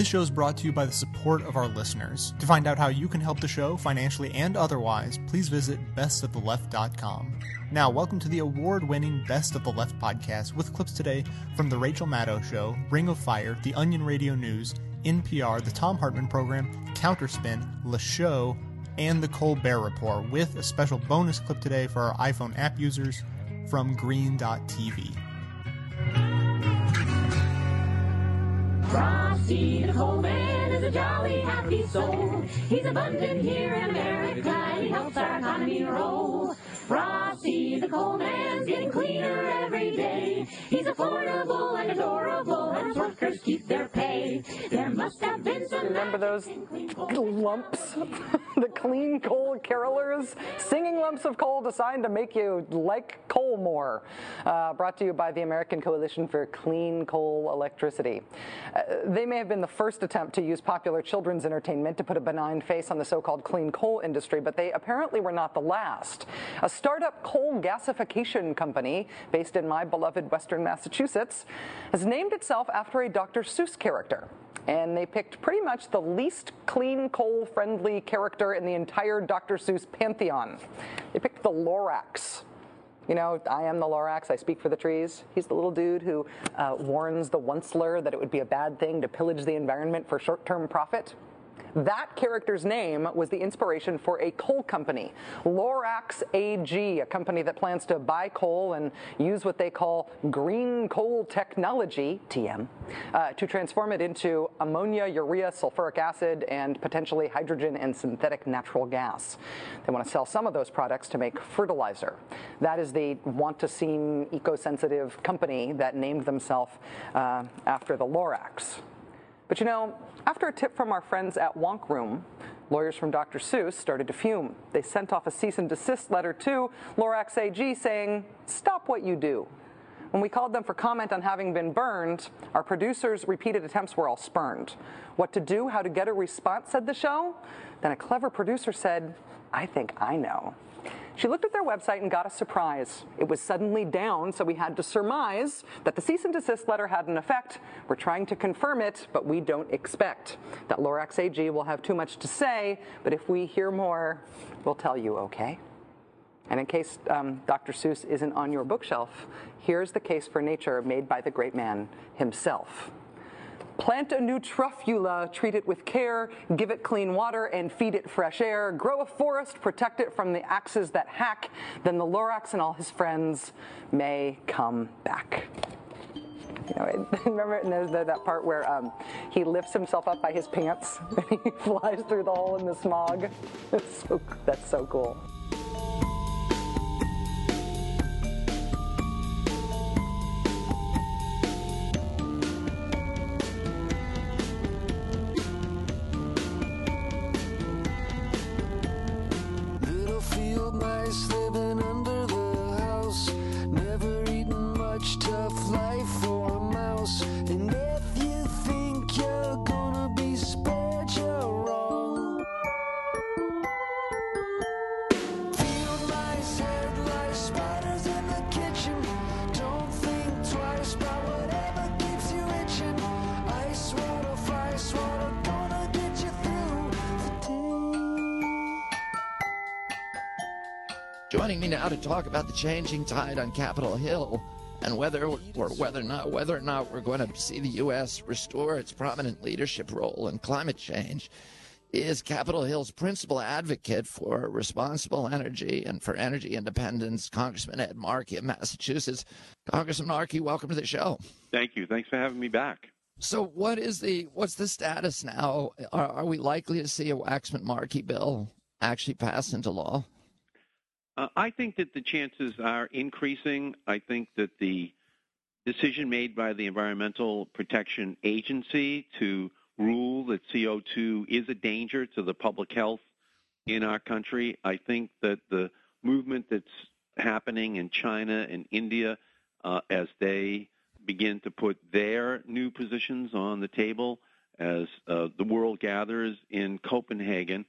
This show is brought to you by the support of our listeners. To find out how you can help the show financially and otherwise, please visit bestoftheleft.com. Now, welcome to the award winning Best of the Left podcast with clips today from The Rachel Maddow Show, Ring of Fire, The Onion Radio News, NPR, The Thom Hartmann Program, Counterspin, Le Show, and The Colbert Report, with a special bonus clip today for our iPhone app users from Green.tv. Frosty the coal man is a jolly, happy soul. He's abundant here in America, and he helps our economy roll. Frosty the coal man's getting cleaner every day. He's affordable and adorable, and his workers keep their pay. There must have been some. Remember those lumps? the clean coal carolers? Singing lumps of coal designed to make you like coal more. Uh, brought to you by the American Coalition for Clean Coal Electricity. Uh, they may have been the first attempt to use popular children's entertainment to put a benign face on the so called clean coal industry, but they apparently were not the last. A startup coal gasification company based in my beloved Western Massachusetts has named itself after a Dr. Seuss character and they picked pretty much the least clean coal friendly character in the entire Dr. Seuss pantheon. They picked the Lorax. You know, I am the Lorax, I speak for the trees. He's the little dude who uh, warns the Onceler that it would be a bad thing to pillage the environment for short term profit. That character's name was the inspiration for a coal company, Lorax AG, a company that plans to buy coal and use what they call green coal technology, TM, uh, to transform it into ammonia, urea, sulfuric acid, and potentially hydrogen and synthetic natural gas. They want to sell some of those products to make fertilizer. That is the want to seem eco sensitive company that named themselves uh, after the Lorax. But you know, after a tip from our friends at Wonk Room, lawyers from Dr. Seuss started to fume. They sent off a cease and desist letter to Lorax AG saying, Stop what you do. When we called them for comment on having been burned, our producers' repeated attempts were all spurned. What to do, how to get a response, said the show. Then a clever producer said, I think I know. She looked at their website and got a surprise. It was suddenly down, so we had to surmise that the cease and desist letter had an effect. We're trying to confirm it, but we don't expect that Lorax AG will have too much to say, but if we hear more, we'll tell you, okay? And in case um, Dr. Seuss isn't on your bookshelf, here's the case for nature made by the great man himself. Plant a new truffula, treat it with care, give it clean water, and feed it fresh air. Grow a forest, protect it from the axes that hack. Then the Lorax and all his friends may come back. You know, remember that, that part where um, he lifts himself up by his pants and he flies through the hole in the smog? That's so, that's so cool. The changing tide on Capitol Hill and whether or whether or not whether or not we're going to see the U.S. restore its prominent leadership role in climate change is Capitol Hill's principal advocate for responsible energy and for energy independence, Congressman Ed Markey of Massachusetts. Congressman Markey, welcome to the show. Thank you. Thanks for having me back. So, what is the what's the status now? Are, are we likely to see a Waxman Markey bill actually pass into law? Uh, I think that the chances are increasing. I think that the decision made by the Environmental Protection Agency to rule that CO2 is a danger to the public health in our country, I think that the movement that's happening in China and India uh, as they begin to put their new positions on the table as uh, the world gathers in Copenhagen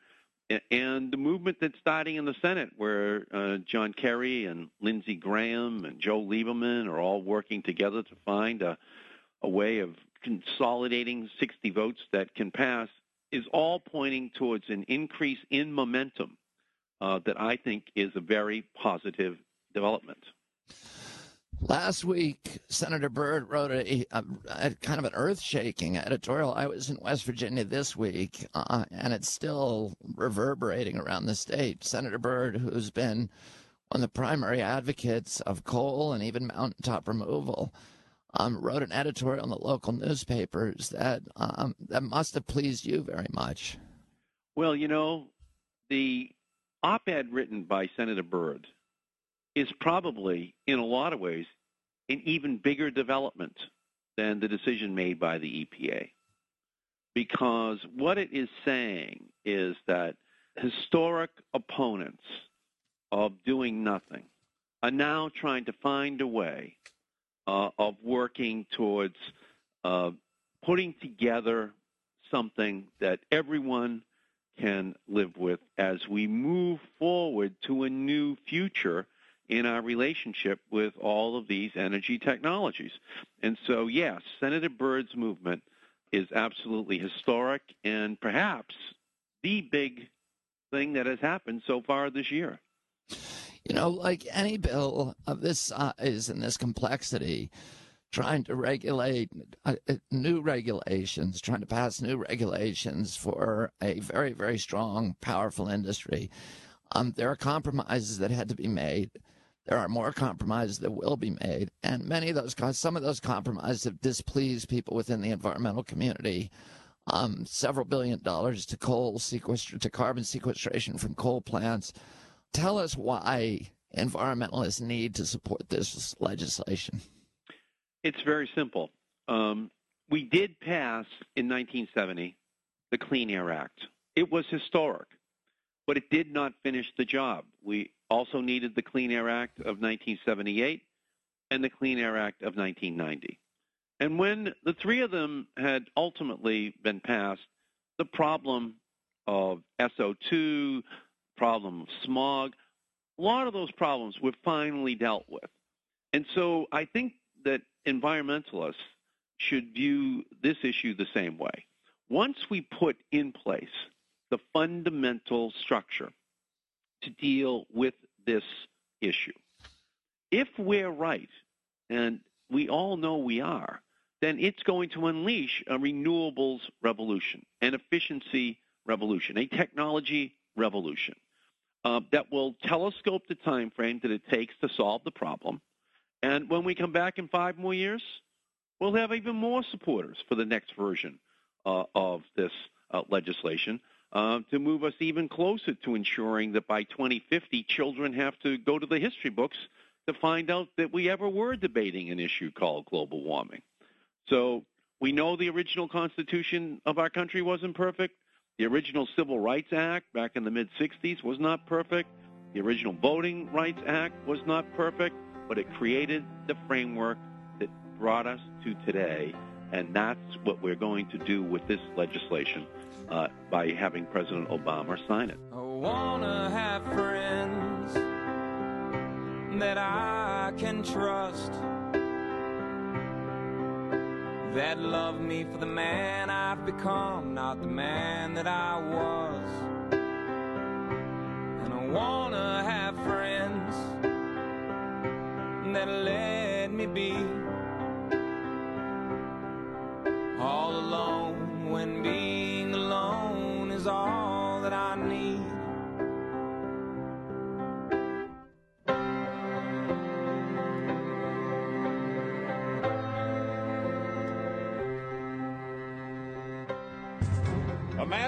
and the movement that's starting in the Senate, where uh, John Kerry and Lindsey Graham and Joe Lieberman are all working together to find a, a way of consolidating 60 votes that can pass is all pointing towards an increase in momentum uh, that I think is a very positive development. Last week, Senator Byrd wrote a, a, a kind of an earth-shaking editorial. I was in West Virginia this week, uh, and it's still reverberating around the state. Senator Byrd, who's been one of the primary advocates of coal and even mountaintop removal, um, wrote an editorial in the local newspapers that um, that must have pleased you very much. Well, you know, the op-ed written by Senator Byrd is probably, in a lot of ways, an even bigger development than the decision made by the EPA. Because what it is saying is that historic opponents of doing nothing are now trying to find a way uh, of working towards uh, putting together something that everyone can live with as we move forward to a new future in our relationship with all of these energy technologies. And so, yes, Senator Byrd's movement is absolutely historic and perhaps the big thing that has happened so far this year. You know, like any bill of this size and this complexity, trying to regulate uh, uh, new regulations, trying to pass new regulations for a very, very strong, powerful industry. Um, there are compromises that had to be made. There are more compromises that will be made, and many of those, some of those compromises have displeased people within the environmental community. Um, several billion dollars to coal sequester to carbon sequestration from coal plants Tell us why environmentalists need to support this legislation. It's very simple. Um, we did pass in 1970 the Clean Air Act. It was historic, but it did not finish the job. We also needed the Clean Air Act of 1978 and the Clean Air Act of 1990. And when the three of them had ultimately been passed, the problem of SO2, problem of smog. A lot of those problems were finally dealt with. And so I think that environmentalists should view this issue the same way. Once we put in place the fundamental structure to deal with this issue, if we're right, and we all know we are, then it's going to unleash a renewables revolution, an efficiency revolution, a technology revolution uh, that will telescope the time frame that it takes to solve the problem. And when we come back in five more years, we'll have even more supporters for the next version uh, of this uh, legislation uh, to move us even closer to ensuring that by 2050, children have to go to the history books to find out that we ever were debating an issue called global warming. So we know the original Constitution of our country wasn't perfect. The original Civil Rights Act back in the mid 60s was not perfect. The original Voting Rights Act was not perfect, but it created the framework that brought us to today. And that's what we're going to do with this legislation uh, by having President Obama sign it. I wanna have friends that I can trust that love me for the man I've become, not the man that I was. And I wanna have friends that let me be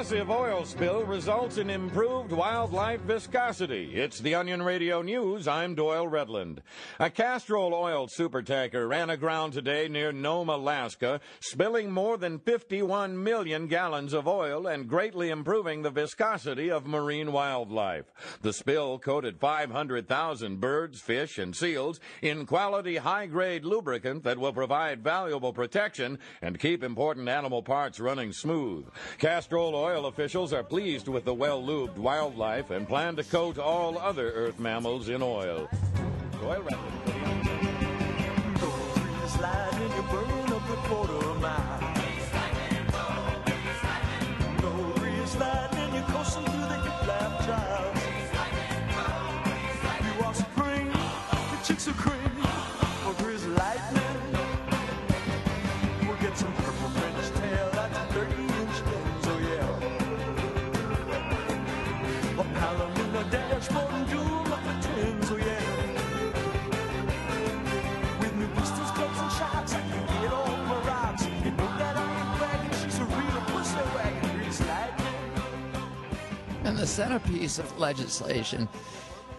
massive oil spill results in improved wildlife viscosity. It's the Onion Radio News. I'm Doyle Redland. A Castrol oil supertanker ran aground today near Nome, Alaska, spilling more than 51 million gallons of oil and greatly improving the viscosity of marine wildlife. The spill coated 500,000 birds, fish, and seals in quality high-grade lubricant that will provide valuable protection and keep important animal parts running smooth. Castrol oil officials are pleased with the well-lubed wildlife and plan to coat all other earth mammals in oil. The centerpiece of legislation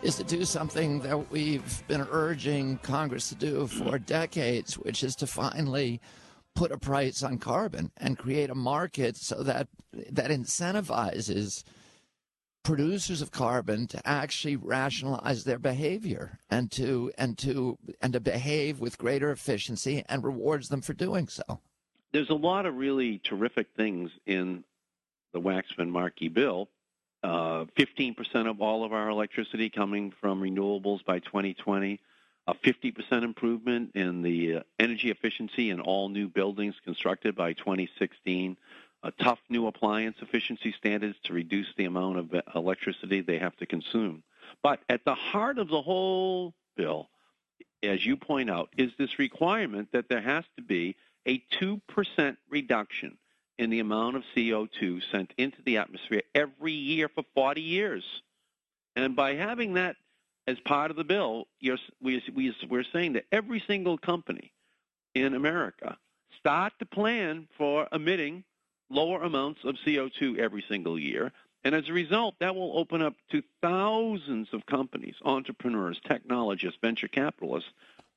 is to do something that we've been urging Congress to do for decades, which is to finally put a price on carbon and create a market so that that incentivizes producers of carbon to actually rationalize their behavior and to and to and to behave with greater efficiency and rewards them for doing so. There's a lot of really terrific things in the Waxman Markey bill. Uh, 15% of all of our electricity coming from renewables by 2020, a 50% improvement in the uh, energy efficiency in all new buildings constructed by 2016, a tough new appliance efficiency standards to reduce the amount of electricity they have to consume. But at the heart of the whole bill, as you point out, is this requirement that there has to be a 2% reduction in the amount of CO2 sent into the atmosphere every year for 40 years. And by having that as part of the bill, we, we, we're saying that every single company in America start to plan for emitting lower amounts of CO2 every single year. And as a result, that will open up to thousands of companies, entrepreneurs, technologists, venture capitalists,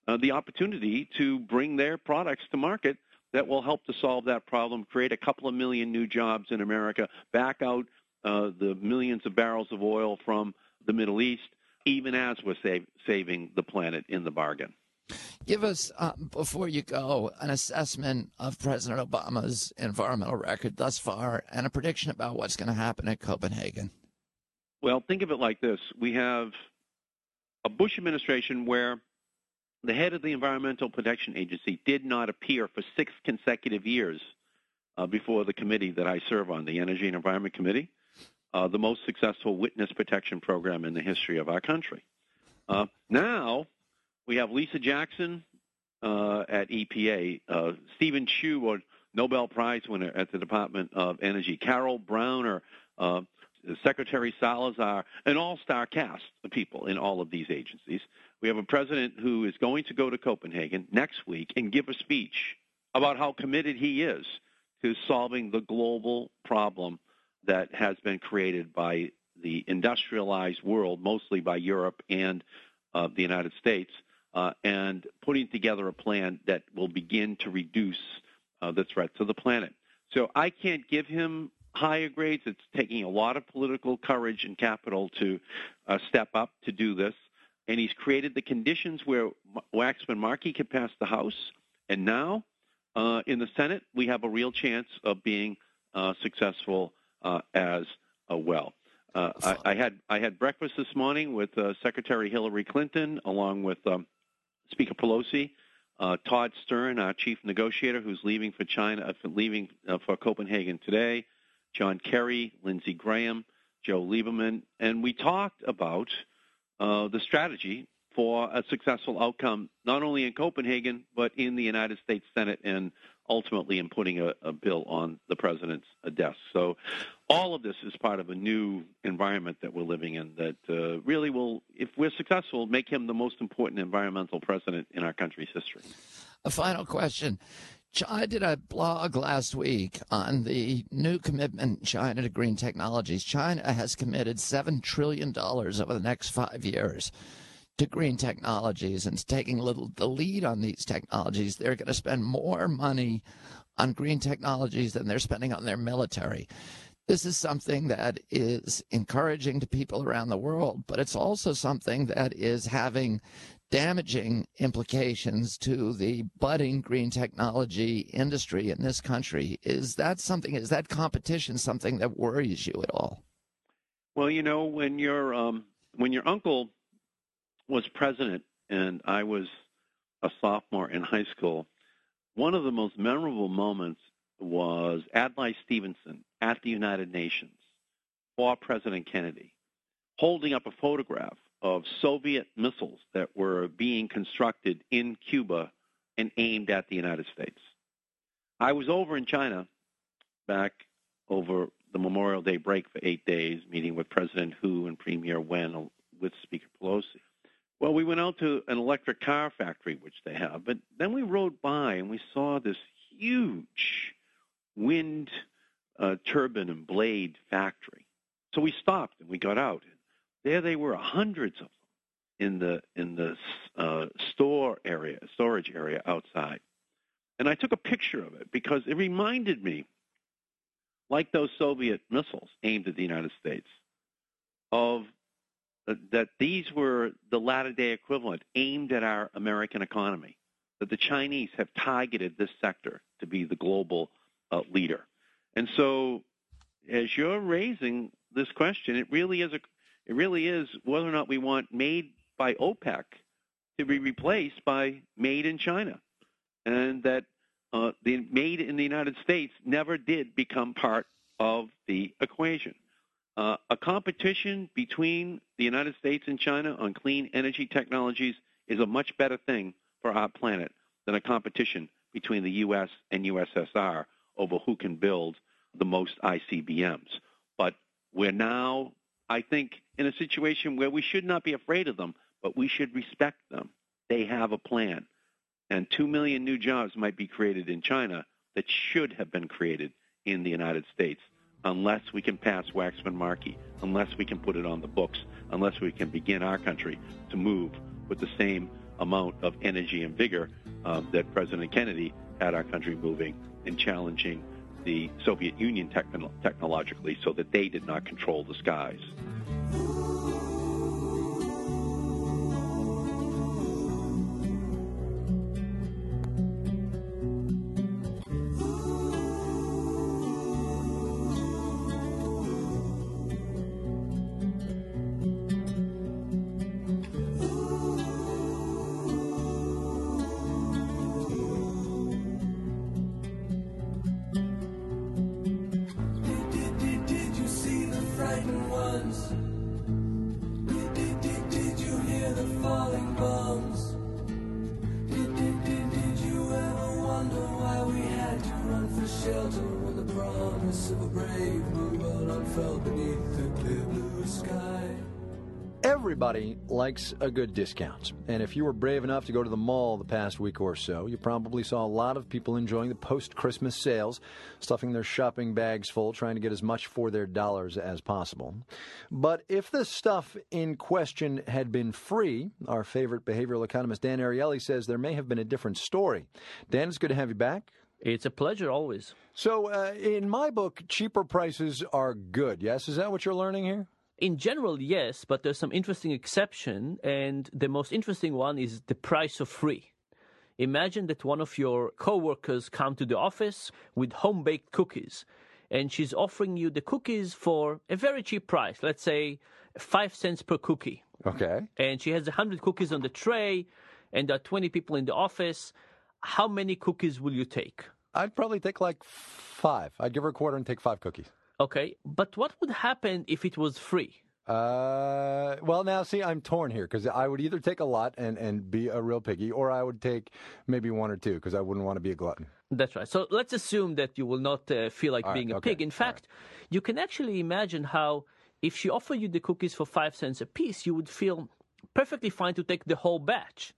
uh, the opportunity to bring their products to market that will help to solve that problem, create a couple of million new jobs in America, back out uh, the millions of barrels of oil from the Middle East, even as we're save, saving the planet in the bargain. Give us, uh, before you go, an assessment of President Obama's environmental record thus far and a prediction about what's going to happen at Copenhagen. Well, think of it like this we have a Bush administration where the head of the Environmental Protection Agency did not appear for six consecutive years uh, before the committee that I serve on, the Energy and Environment Committee, uh, the most successful witness protection program in the history of our country. Uh, now we have Lisa Jackson uh, at EPA, uh, Steven Chu, a Nobel Prize winner at the Department of Energy, Carol Browner, uh, Secretary Salazar, an all-star cast of people in all of these agencies. We have a president who is going to go to Copenhagen next week and give a speech about how committed he is to solving the global problem that has been created by the industrialized world, mostly by Europe and uh, the United States, uh, and putting together a plan that will begin to reduce uh, the threat to the planet. So I can't give him higher grades. It's taking a lot of political courage and capital to uh, step up to do this and he's created the conditions where Waxman Markey can pass the House, and now uh, in the Senate we have a real chance of being uh, successful uh, as well. Uh, I, I, had I had breakfast this morning with uh, Secretary Hillary Clinton, along with um, Speaker Pelosi, uh, Todd Stern, our chief negotiator, who's leaving for China, leaving for Copenhagen today, John Kerry, Lindsey Graham, Joe Lieberman, and we talked about uh, the strategy for a successful outcome, not only in Copenhagen, but in the United States Senate and ultimately in putting a, a bill on the president's desk. So all of this is part of a new environment that we're living in that uh, really will, if we're successful, make him the most important environmental president in our country's history. A final question. I did a blog last week on the new commitment China to green technologies. China has committed $7 trillion over the next five years to green technologies and taking little the lead on these technologies. They're going to spend more money on green technologies than they're spending on their military. This is something that is encouraging to people around the world, but it's also something that is having damaging implications to the budding green technology industry in this country. Is that something, is that competition something that worries you at all? Well, you know, when your um, when your uncle was president and I was a sophomore in high school, one of the most memorable moments was Adlai Stevenson at the United Nations for President Kennedy, holding up a photograph of Soviet missiles that were being constructed in Cuba and aimed at the United States. I was over in China back over the Memorial Day break for eight days, meeting with President Hu and Premier Wen with Speaker Pelosi. Well, we went out to an electric car factory, which they have, but then we rode by and we saw this huge wind uh, turbine and blade factory So we stopped and we got out. There they were, hundreds of them in the in the uh, store area, storage area outside. And I took a picture of it because it reminded me, like those Soviet missiles aimed at the United States, of uh, that these were the latter day equivalent aimed at our American economy. That the Chinese have targeted this sector to be the global uh, leader. And so, as you're raising this question, it really is a it really is whether or not we want made by OPEC to be replaced by made in China, and that uh, the made in the United States never did become part of the equation. Uh, a competition between the United States and China on clean energy technologies is a much better thing for our planet than a competition between the U.S. and USSR over who can build the most ICBMs. But we're now, I think, in a situation where we should not be afraid of them, but we should respect them. They have a plan. And 2 million new jobs might be created in China that should have been created in the United States unless we can pass Waxman-Markey, unless we can put it on the books, unless we can begin our country to move with the same amount of energy and vigor um, that President Kennedy had our country moving and challenging the Soviet Union techno- technologically so that they did not control the skies. Everybody likes a good discount. And if you were brave enough to go to the mall the past week or so, you probably saw a lot of people enjoying the post Christmas sales, stuffing their shopping bags full, trying to get as much for their dollars as possible. But if the stuff in question had been free, our favorite behavioral economist Dan Ariely says there may have been a different story. Dan, it's good to have you back. It's a pleasure always. So, uh, in my book, cheaper prices are good. Yes, is that what you're learning here? In general, yes, but there's some interesting exception, and the most interesting one is the price of free. Imagine that one of your coworkers come to the office with home baked cookies, and she's offering you the cookies for a very cheap price. Let's say five cents per cookie. Okay. And she has a hundred cookies on the tray, and there are twenty people in the office. How many cookies will you take? I'd probably take like five. I'd give her a quarter and take five cookies. Okay, but what would happen if it was free? Uh, well, now see, I'm torn here because I would either take a lot and, and be a real piggy, or I would take maybe one or two because I wouldn't want to be a glutton. That's right. So let's assume that you will not uh, feel like All right, being a okay, pig. In fact, you can actually imagine how if she offered you the cookies for five cents a piece, you would feel perfectly fine to take the whole batch.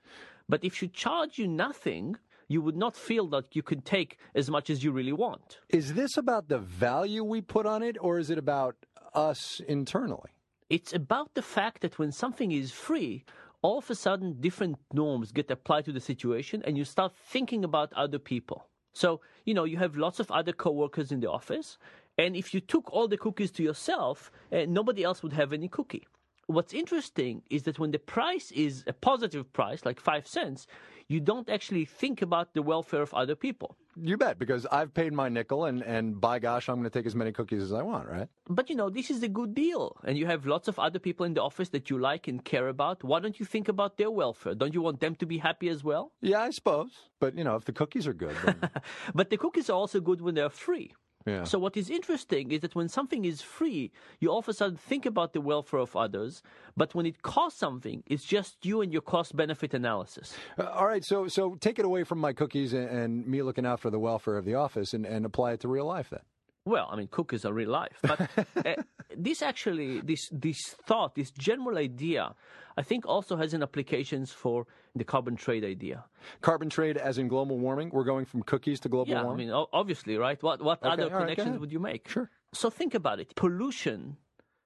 But if she charged you nothing, you would not feel that you could take as much as you really want. Is this about the value we put on it, or is it about us internally? It's about the fact that when something is free, all of a sudden different norms get applied to the situation and you start thinking about other people. So, you know, you have lots of other coworkers in the office, and if you took all the cookies to yourself, uh, nobody else would have any cookie. What's interesting is that when the price is a positive price, like five cents, you don't actually think about the welfare of other people. You bet, because I've paid my nickel, and, and by gosh, I'm going to take as many cookies as I want, right? But you know, this is a good deal, and you have lots of other people in the office that you like and care about. Why don't you think about their welfare? Don't you want them to be happy as well? Yeah, I suppose. But, you know, if the cookies are good, then, But the cookies are also good when they're free. Yeah. So what is interesting is that when something is free, you all of a sudden think about the welfare of others. But when it costs something, it's just you and your cost benefit analysis. Uh, all right, so so take it away from my cookies and, and me looking out for the welfare of the office and, and apply it to real life then. Well, I mean, cookies are real life, but uh, this actually, this this thought, this general idea, I think also has an applications for the carbon trade idea. Carbon trade, as in global warming, we're going from cookies to global warming? yeah, I mean, obviously, right? What what Okay, other right, connections would you make? Sure. So think about it. Pollution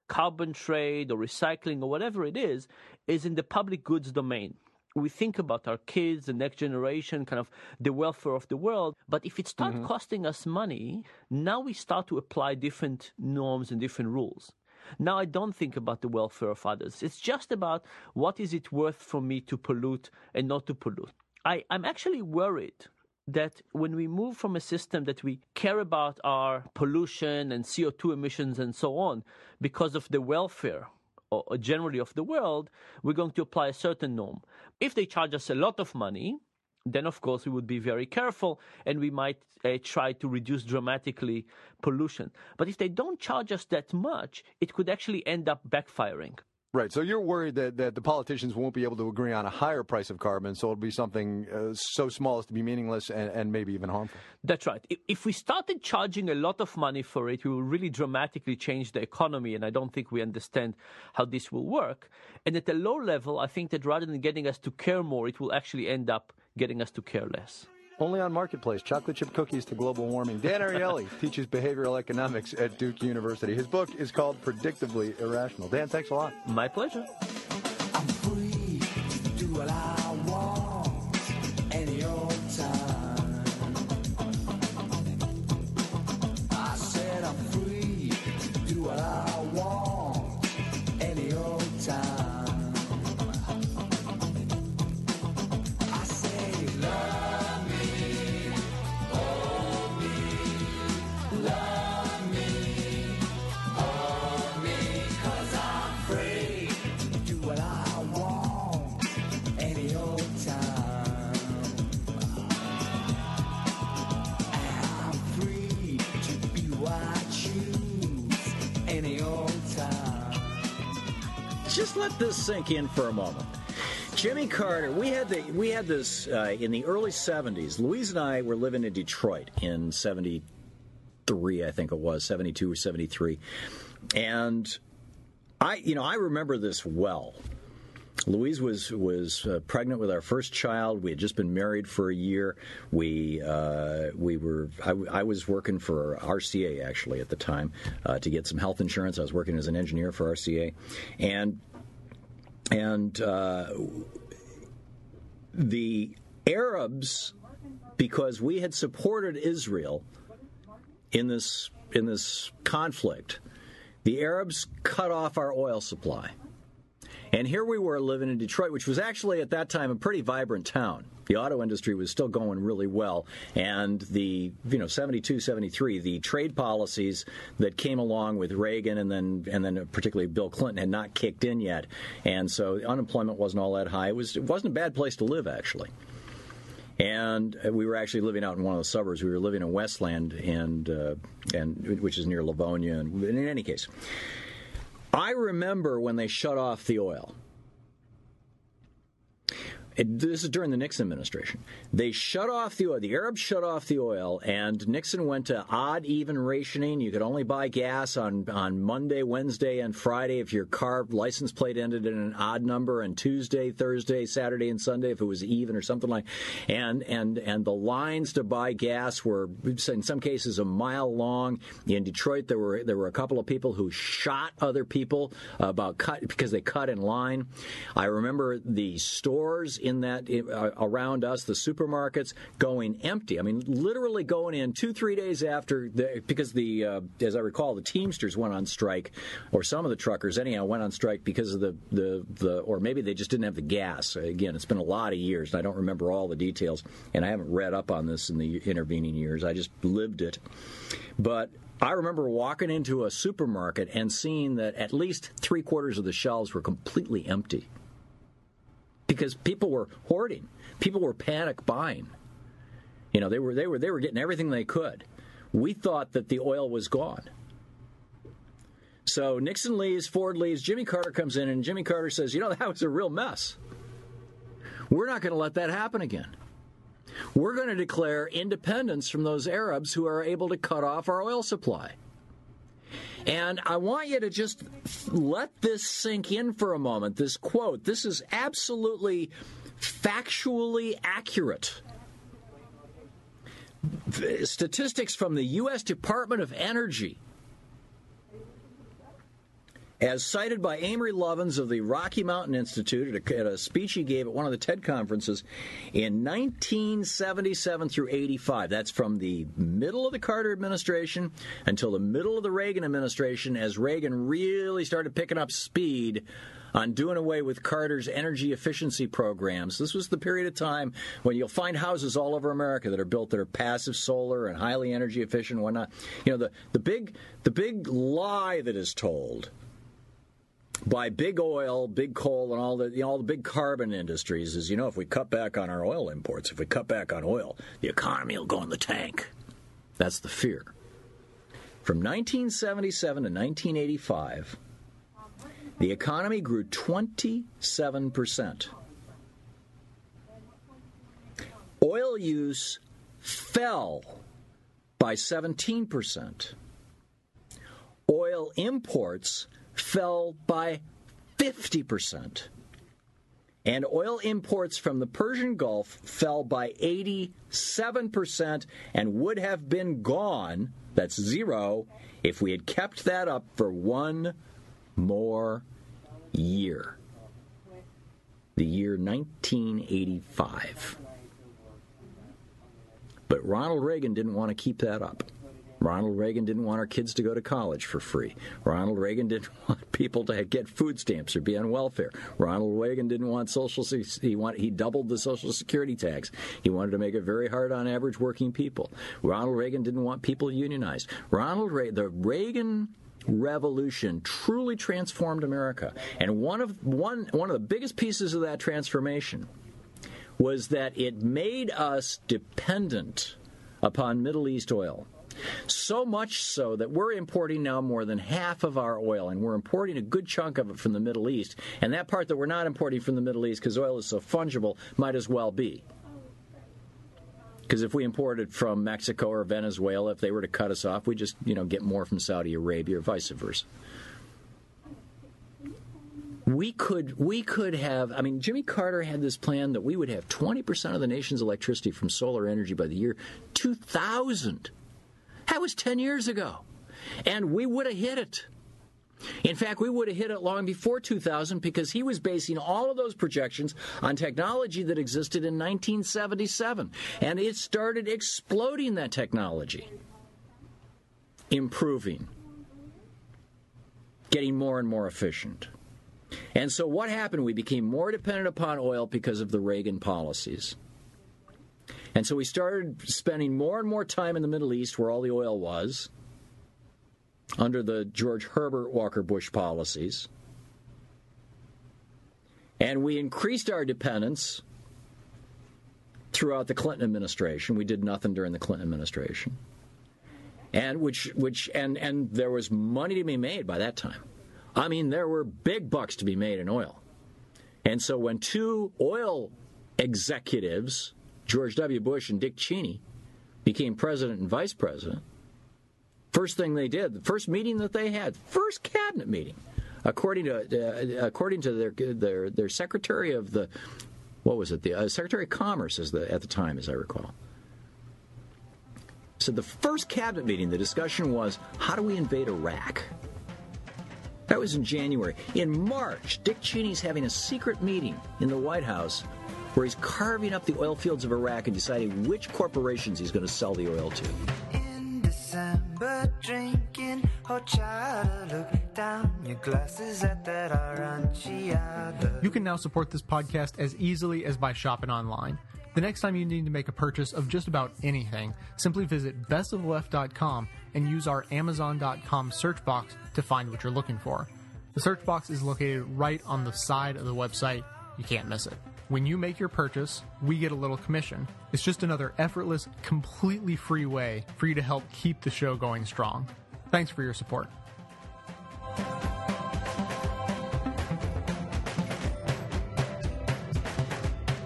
carbon trade or recycling or whatever it is, is in the public goods domain. We think about our kids, the next generation, kind of the welfare of the world. But if it starts mm-hmm. costing us money, now we start to apply different norms and different rules. Now I don't think about the welfare of others. It's just about what is it worth for me to pollute and not to pollute. I, I'm actually worried that when we move from a system that we care about our pollution and CO2 emissions and so on because of the welfare or generally of the world, we're going to apply a certain norm. If they charge us a lot of money, then of course we would be very careful and we might uh, try to reduce dramatically pollution. But if they don't charge us that much, it could actually end up backfiring. Right. So you're worried that, that the politicians won't be able to agree on a higher price of carbon, so it'll be something uh, so small as to be meaningless and, and maybe even harmful. That's right. If- we started charging a lot of money for it, we will really dramatically change the economy, and I don't think we understand how this will work. And at a low level, I think that rather than getting us to care more, it will actually end up getting us to care less. Only on Marketplace, chocolate chip cookies to global warming. Dan Ariely teaches behavioral economics at Duke University. His book is called Predictably Irrational. Dan, thanks a lot. My pleasure. In for a moment. Jimmy Carter, we had the we had this uh, in the early '70s. Louise and I were living in Detroit in '73, I think it was '72 or '73, and I, you know, I remember this well. Louise was was uh, pregnant with our first child. We had just been married for a year. We uh, we were I, I was working for RCA actually at the time uh, to get some health insurance. I was working as an engineer for RCA, and and uh, the Arabs, because we had supported Israel in this in this conflict, the Arabs cut off our oil supply. And here we were living in Detroit, which was actually at that time a pretty vibrant town. The auto industry was still going really well. And the, you know, 72, 73, the trade policies that came along with Reagan and then, and then particularly Bill Clinton had not kicked in yet. And so unemployment wasn't all that high. It, was, it wasn't a bad place to live, actually. And we were actually living out in one of the suburbs. We were living in Westland, and, uh, and which is near Livonia. And in any case, I remember when they shut off the oil. This is during the Nixon administration. They shut off the oil. The Arabs shut off the oil, and Nixon went to odd even rationing. You could only buy gas on, on Monday, Wednesday, and Friday if your car license plate ended in an odd number, and Tuesday, Thursday, Saturday, and Sunday if it was even or something like. And and and the lines to buy gas were in some cases a mile long. In Detroit, there were there were a couple of people who shot other people about cut because they cut in line. I remember the stores in that uh, around us, the supermarkets going empty. I mean, literally going in two three days after the, because the uh, as I recall, the Teamsters went on strike, or some of the truckers anyhow went on strike because of the the, the or maybe they just didn't have the gas. Again, it's been a lot of years, and I don't remember all the details, and I haven't read up on this in the intervening years. I just lived it, but. I remember walking into a supermarket and seeing that at least three quarters of the shelves were completely empty because people were hoarding. People were panic buying. You know, they were they were they were getting everything they could. We thought that the oil was gone. So Nixon leaves, Ford leaves, Jimmy Carter comes in, and Jimmy Carter says, "You know, that was a real mess. We're not going to let that happen again. We're going to declare independence from those Arabs who are able to cut off our oil supply." And I want you to just let this sink in for a moment. This quote, this is absolutely factually accurate. Statistics from the U.S. Department of Energy. As cited by Amory Lovins of the Rocky Mountain Institute at a, at a speech he gave at one of the TED conferences in 1977 through 85. That's from the middle of the Carter administration until the middle of the Reagan administration, as Reagan really started picking up speed on doing away with Carter's energy efficiency programs. This was the period of time when you'll find houses all over America that are built that are passive solar and highly energy efficient and whatnot. You know, the, the big the big lie that is told by big oil, big coal, and all the you know, all the big carbon industries is you know if we cut back on our oil imports, if we cut back on oil, the economy will go in the tank. That's the fear. From 1977 to 1985, the economy grew 27 percent. Oil use fell by 17 percent. Oil imports fell by 50%. And oil imports from the Persian Gulf fell by 87% and would have been gone, that's zero, if we had kept that up for one more year. The year 1985. But Ronald Reagan didn't want to keep that up. Ronald Reagan didn't want our kids to go to college for free. Ronald Reagan didn't want people to get food stamps or be on welfare. Ronald Reagan didn't want social he want he doubled the social security tax. He wanted to make it very hard on average working people. Ronald Reagan didn't want people unionized. Ronald Reagan the Reagan revolution truly transformed America. And one of one one of the biggest pieces of that transformation was that it made us dependent upon Middle East oil. So much so that we're importing now more than half of our oil, and we're importing a good chunk of it from the Middle East. And that part that we're not importing from the Middle East because oil is so fungible might as well be. Because if we imported from Mexico or Venezuela, if they were to cut us off, we just you know get more from Saudi Arabia or vice versa. We could we could have I mean Jimmy Carter had this plan that we would have 20% of the nation's electricity from solar energy by the year 2000. That was 10 years ago. And we would have hit it. In fact, we would have hit it long before 2000 because he was basing all of those projections on technology that existed in 1977. And it started exploding that technology, improving, getting more and more efficient. And so what happened? We became more dependent upon oil because of the Reagan policies. And so we started spending more and more time in the Middle East where all the oil was under the George Herbert Walker Bush policies. And we increased our dependence throughout the Clinton administration. We did nothing during the Clinton administration. And which which and and there was money to be made by that time. I mean, there were big bucks to be made in oil. And so when two oil executives George W. Bush and Dick Cheney became president and vice president, first thing they did, the first meeting that they had, first cabinet meeting, according to uh, according to their their their secretary of the what was it the uh, secretary of commerce as the at the time as I recall. So the first cabinet meeting, the discussion was how do we invade Iraq? That was in January. In March, Dick Cheney's having a secret meeting in the White House where he's carving up the oil fields of Iraq and deciding which corporations he's going to sell the oil to. In December, drinking horchata, look down your glasses at that aranciata. You can now support this podcast as easily as by shopping online. The next time you need to make a purchase of just about anything, simply visit bestoftheleft.com and use our amazon.com search box to find what you're looking for. The search box is located right on the side of the website. You can't miss it. When you make your purchase, we get a little commission. It's just another effortless, completely free way for you to help keep the show going strong. Thanks for your support.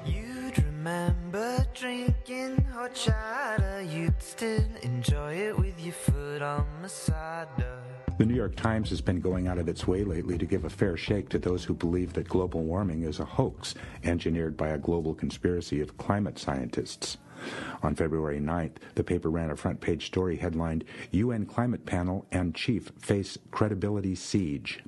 You'd remember drinking horchata. You'd still enjoy it with your foot on Masada. The New York Times has been going out of its way lately to give a fair shake to those who believe that global warming is a hoax engineered by a global conspiracy of climate scientists. On February 9th, the paper ran a front page story headlined UN Climate Panel and Chief Face Credibility Siege,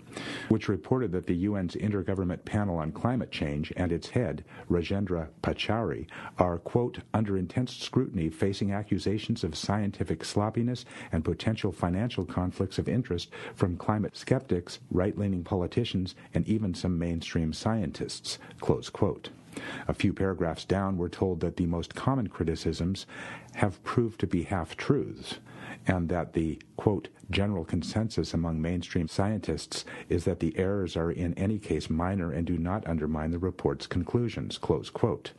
which reported that the UN's Intergovernment Panel on Climate Change and its head, Rajendra Pachauri, are, quote, under intense scrutiny facing accusations of scientific sloppiness and potential financial conflicts of interest from climate skeptics, right leaning politicians, and even some mainstream scientists, close quote. A few paragraphs down, we're told that the most common criticisms have proved to be half truths, and that the, quote, general consensus among mainstream scientists is that the errors are in any case minor and do not undermine the report's conclusions, close quote.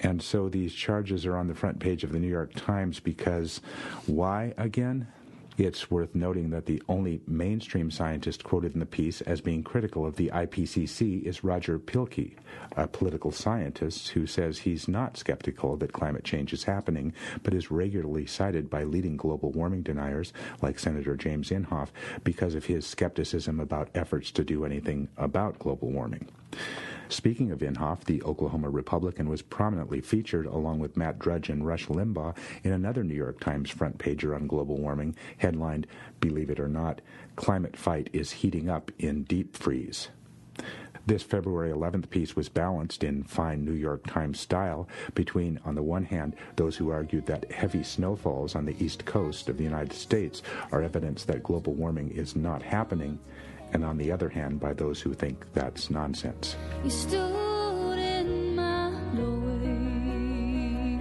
And so these charges are on the front page of the New York Times because why again? It's worth noting that the only mainstream scientist quoted in the piece as being critical of the IPCC is Roger Pielke, a political scientist who says he's not skeptical that climate change is happening, but is regularly cited by leading global warming deniers like Senator James Inhofe because of his skepticism about efforts to do anything about global warming. Speaking of Inhofe, the Oklahoma Republican was prominently featured along with Matt Drudge and Rush Limbaugh in another New York Times front pager on global warming, headlined, Believe It or Not, Climate Fight is Heating Up in Deep Freeze. This February 11th piece was balanced in fine New York Times style between, on the one hand, those who argued that heavy snowfalls on the east coast of the United States are evidence that global warming is not happening, and on the other hand, by those who think that's nonsense. You stood in my doorway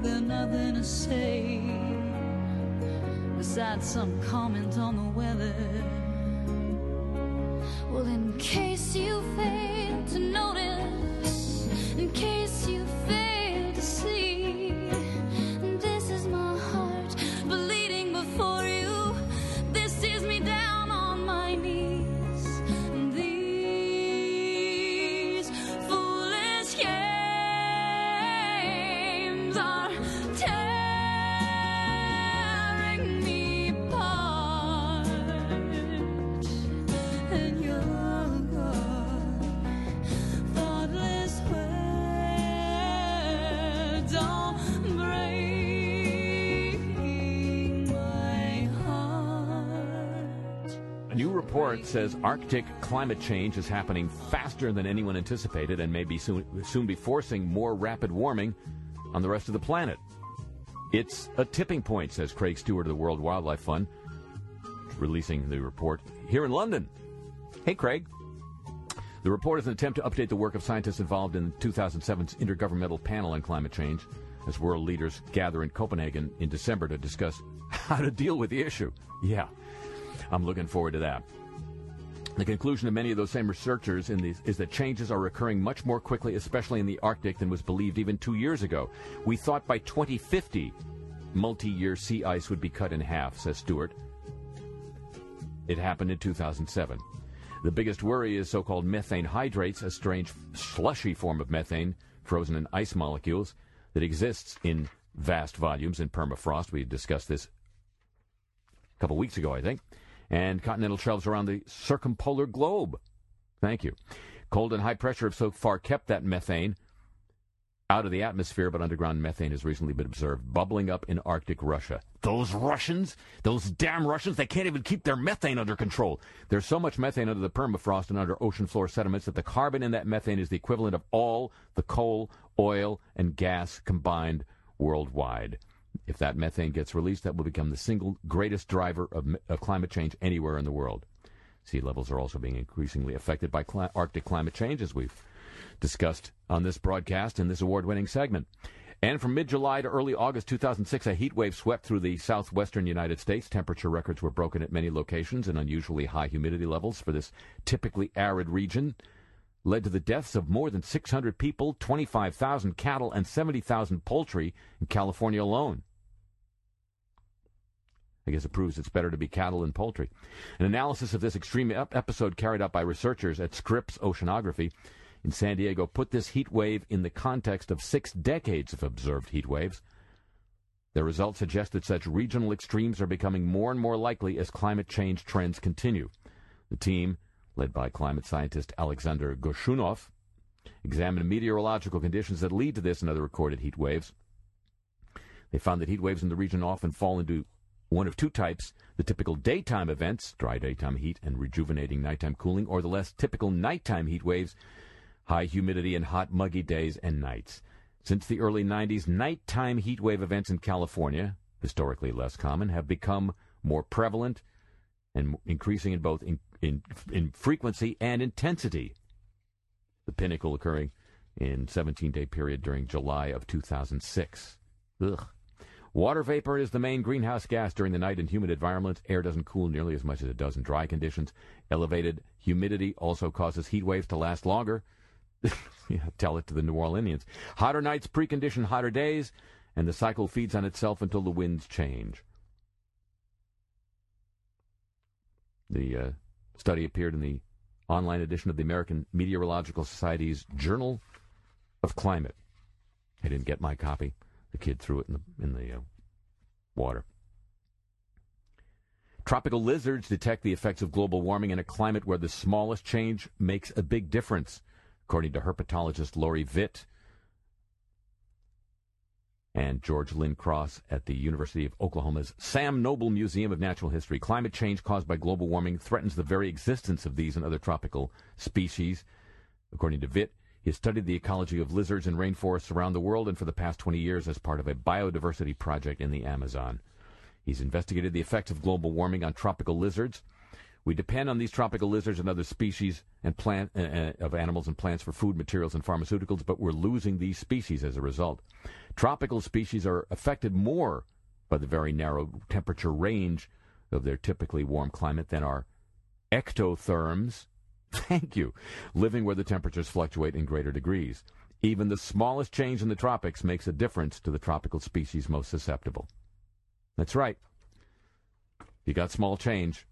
with nothing to say besides some comment on the weather. Well, in case you failed to notice, in case you failed to see, report says Arctic climate change is happening faster than anyone anticipated and may be soon, soon be forcing more rapid warming on the rest of the planet. It's a tipping point, says Craig Stewart of the World Wildlife Fund, releasing the report here in London. Hey, Craig. The report is an attempt to update the work of scientists involved in 2007's Intergovernmental Panel on Climate Change as world leaders gather in Copenhagen in December to discuss how to deal with the issue. Yeah, I'm looking forward to that. The conclusion of many of those same researchers these is that changes are occurring much more quickly, especially in the Arctic, than was believed even two years ago. We thought by 2050, multi-year sea ice would be cut in half, says Stewart. It happened in 2007. The biggest worry is so-called methane hydrates, a strange slushy form of methane frozen in ice molecules that exists in vast volumes in permafrost. We discussed this a couple weeks ago, I think. And continental shelves around the circumpolar globe. Thank you. Cold and high pressure have so far kept that methane out of the atmosphere, but underground methane has recently been observed bubbling up in Arctic Russia. Those Russians, those damn Russians, they can't even keep their methane under control. There's so much methane under the permafrost and under ocean floor sediments that the carbon in that methane is the equivalent of all the coal, oil, and gas combined worldwide. If that methane gets released, that will become the single greatest driver of, of climate change anywhere in the world. Sea levels are also being increasingly affected by cli- Arctic climate change, as we've discussed on this broadcast in this award winning segment. And from mid July to early August 2006, a heat wave swept through the southwestern United States. Temperature records were broken at many locations, and unusually high humidity levels for this typically arid region led to the deaths of more than 600 people, 25,000 cattle, and 70,000 poultry in California alone. I guess it proves it's better to be cattle than poultry. An analysis of this extreme ep- episode carried out by researchers at Scripps Oceanography in San Diego put this heat wave in the context of six decades of observed heat waves. Their results suggest that such regional extremes are becoming more and more likely as climate change trends continue. The team, led by climate scientist Alexander Gershunov, examined meteorological conditions that lead to this and other recorded heat waves. They found that heat waves in the region often fall into one of two types the typical daytime events, dry daytime heat and rejuvenating nighttime cooling, or the less typical nighttime heat waves, high humidity and hot, muggy days and nights. Since the early 90s, nighttime heat wave events in California, historically less common, have become more prevalent and increasing in both in, in, in frequency and intensity. The pinnacle occurring in 17-day period during July of 2006. Ugh. Water vapor is the main greenhouse gas during the night in humid environments. Air doesn't cool nearly as much as it does in dry conditions. Elevated humidity also causes heat waves to last longer. yeah, tell it to the New Orleanians. Hotter nights precondition hotter days, and the cycle feeds on itself until the winds change. The uh, study appeared in the online edition of the American Meteorological Society's Journal of Climate. I didn't get my copy. The kid threw it in the in the uh, water. Tropical lizards detect the effects of global warming in a climate where the smallest change makes a big difference, according to herpetologist Laurie Vitt and George Lynn Cross at the University of Oklahoma's Sam Noble Museum of Natural History. Climate change caused by global warming threatens the very existence of these and other tropical species. According to Vitt, he has studied the ecology of lizards and rainforests around the world and for the past 20 years as part of a biodiversity project in the Amazon. He's investigated the effects of global warming on tropical lizards. We depend on these tropical lizards and other species and plant uh, uh, of animals and plants for food, materials, and pharmaceuticals, but we're losing these species as a result. Tropical species are affected more by the very narrow temperature range of their typically warm climate than are ectotherms. Thank you. Living where the temperatures fluctuate in greater degrees. Even the smallest change in the tropics makes a difference to the tropical species most susceptible. That's right. You got small change,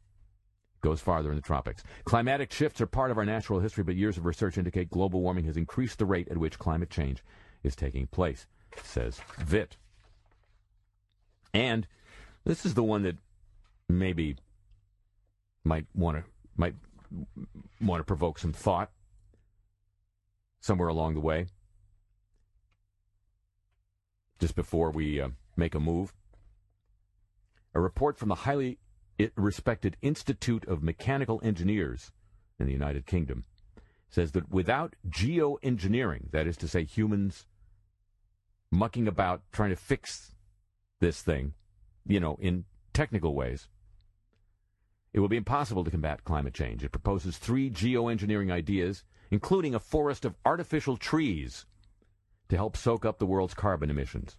goes farther in the tropics. Climatic shifts are part of our natural history, but years of research indicate global warming has increased the rate at which climate change is taking place, says Vitt. And this is the one that maybe might want to might want to provoke some thought somewhere along the way, just before we uh, make a move. A report from the highly respected Institute of Mechanical Engineers in the United Kingdom says that without geoengineering, that is to say, humans mucking about trying to fix this thing, you know, in technical ways, it will be impossible to combat climate change. It proposes three geoengineering ideas, including a forest of artificial trees to help soak up the world's carbon emissions.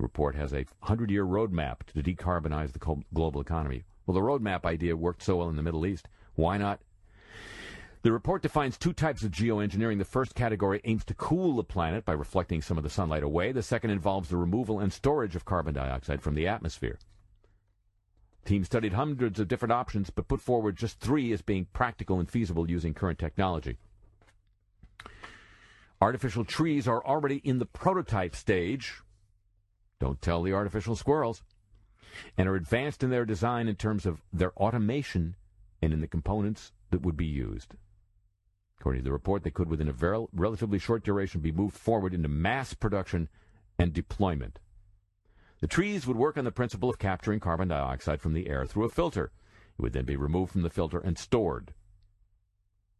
The report has a 100 year roadmap to decarbonize the global economy. Well, the roadmap idea worked so well in the Middle East. Why not? The report defines two types of geoengineering. The first category aims to cool the planet by reflecting some of the sunlight away. The second involves the removal and storage of carbon dioxide from the atmosphere. Team studied hundreds of different options, but put forward just three as being practical and feasible using current technology. Artificial trees are already in the prototype stage, don't tell the artificial squirrels. And are advanced in their design in terms of their automation and in the components that would be used. According to the report, they could, within a relatively short duration, be moved forward into mass production and deployment. The trees would work on the principle of capturing carbon dioxide from the air through a filter. It would then be removed from the filter and stored.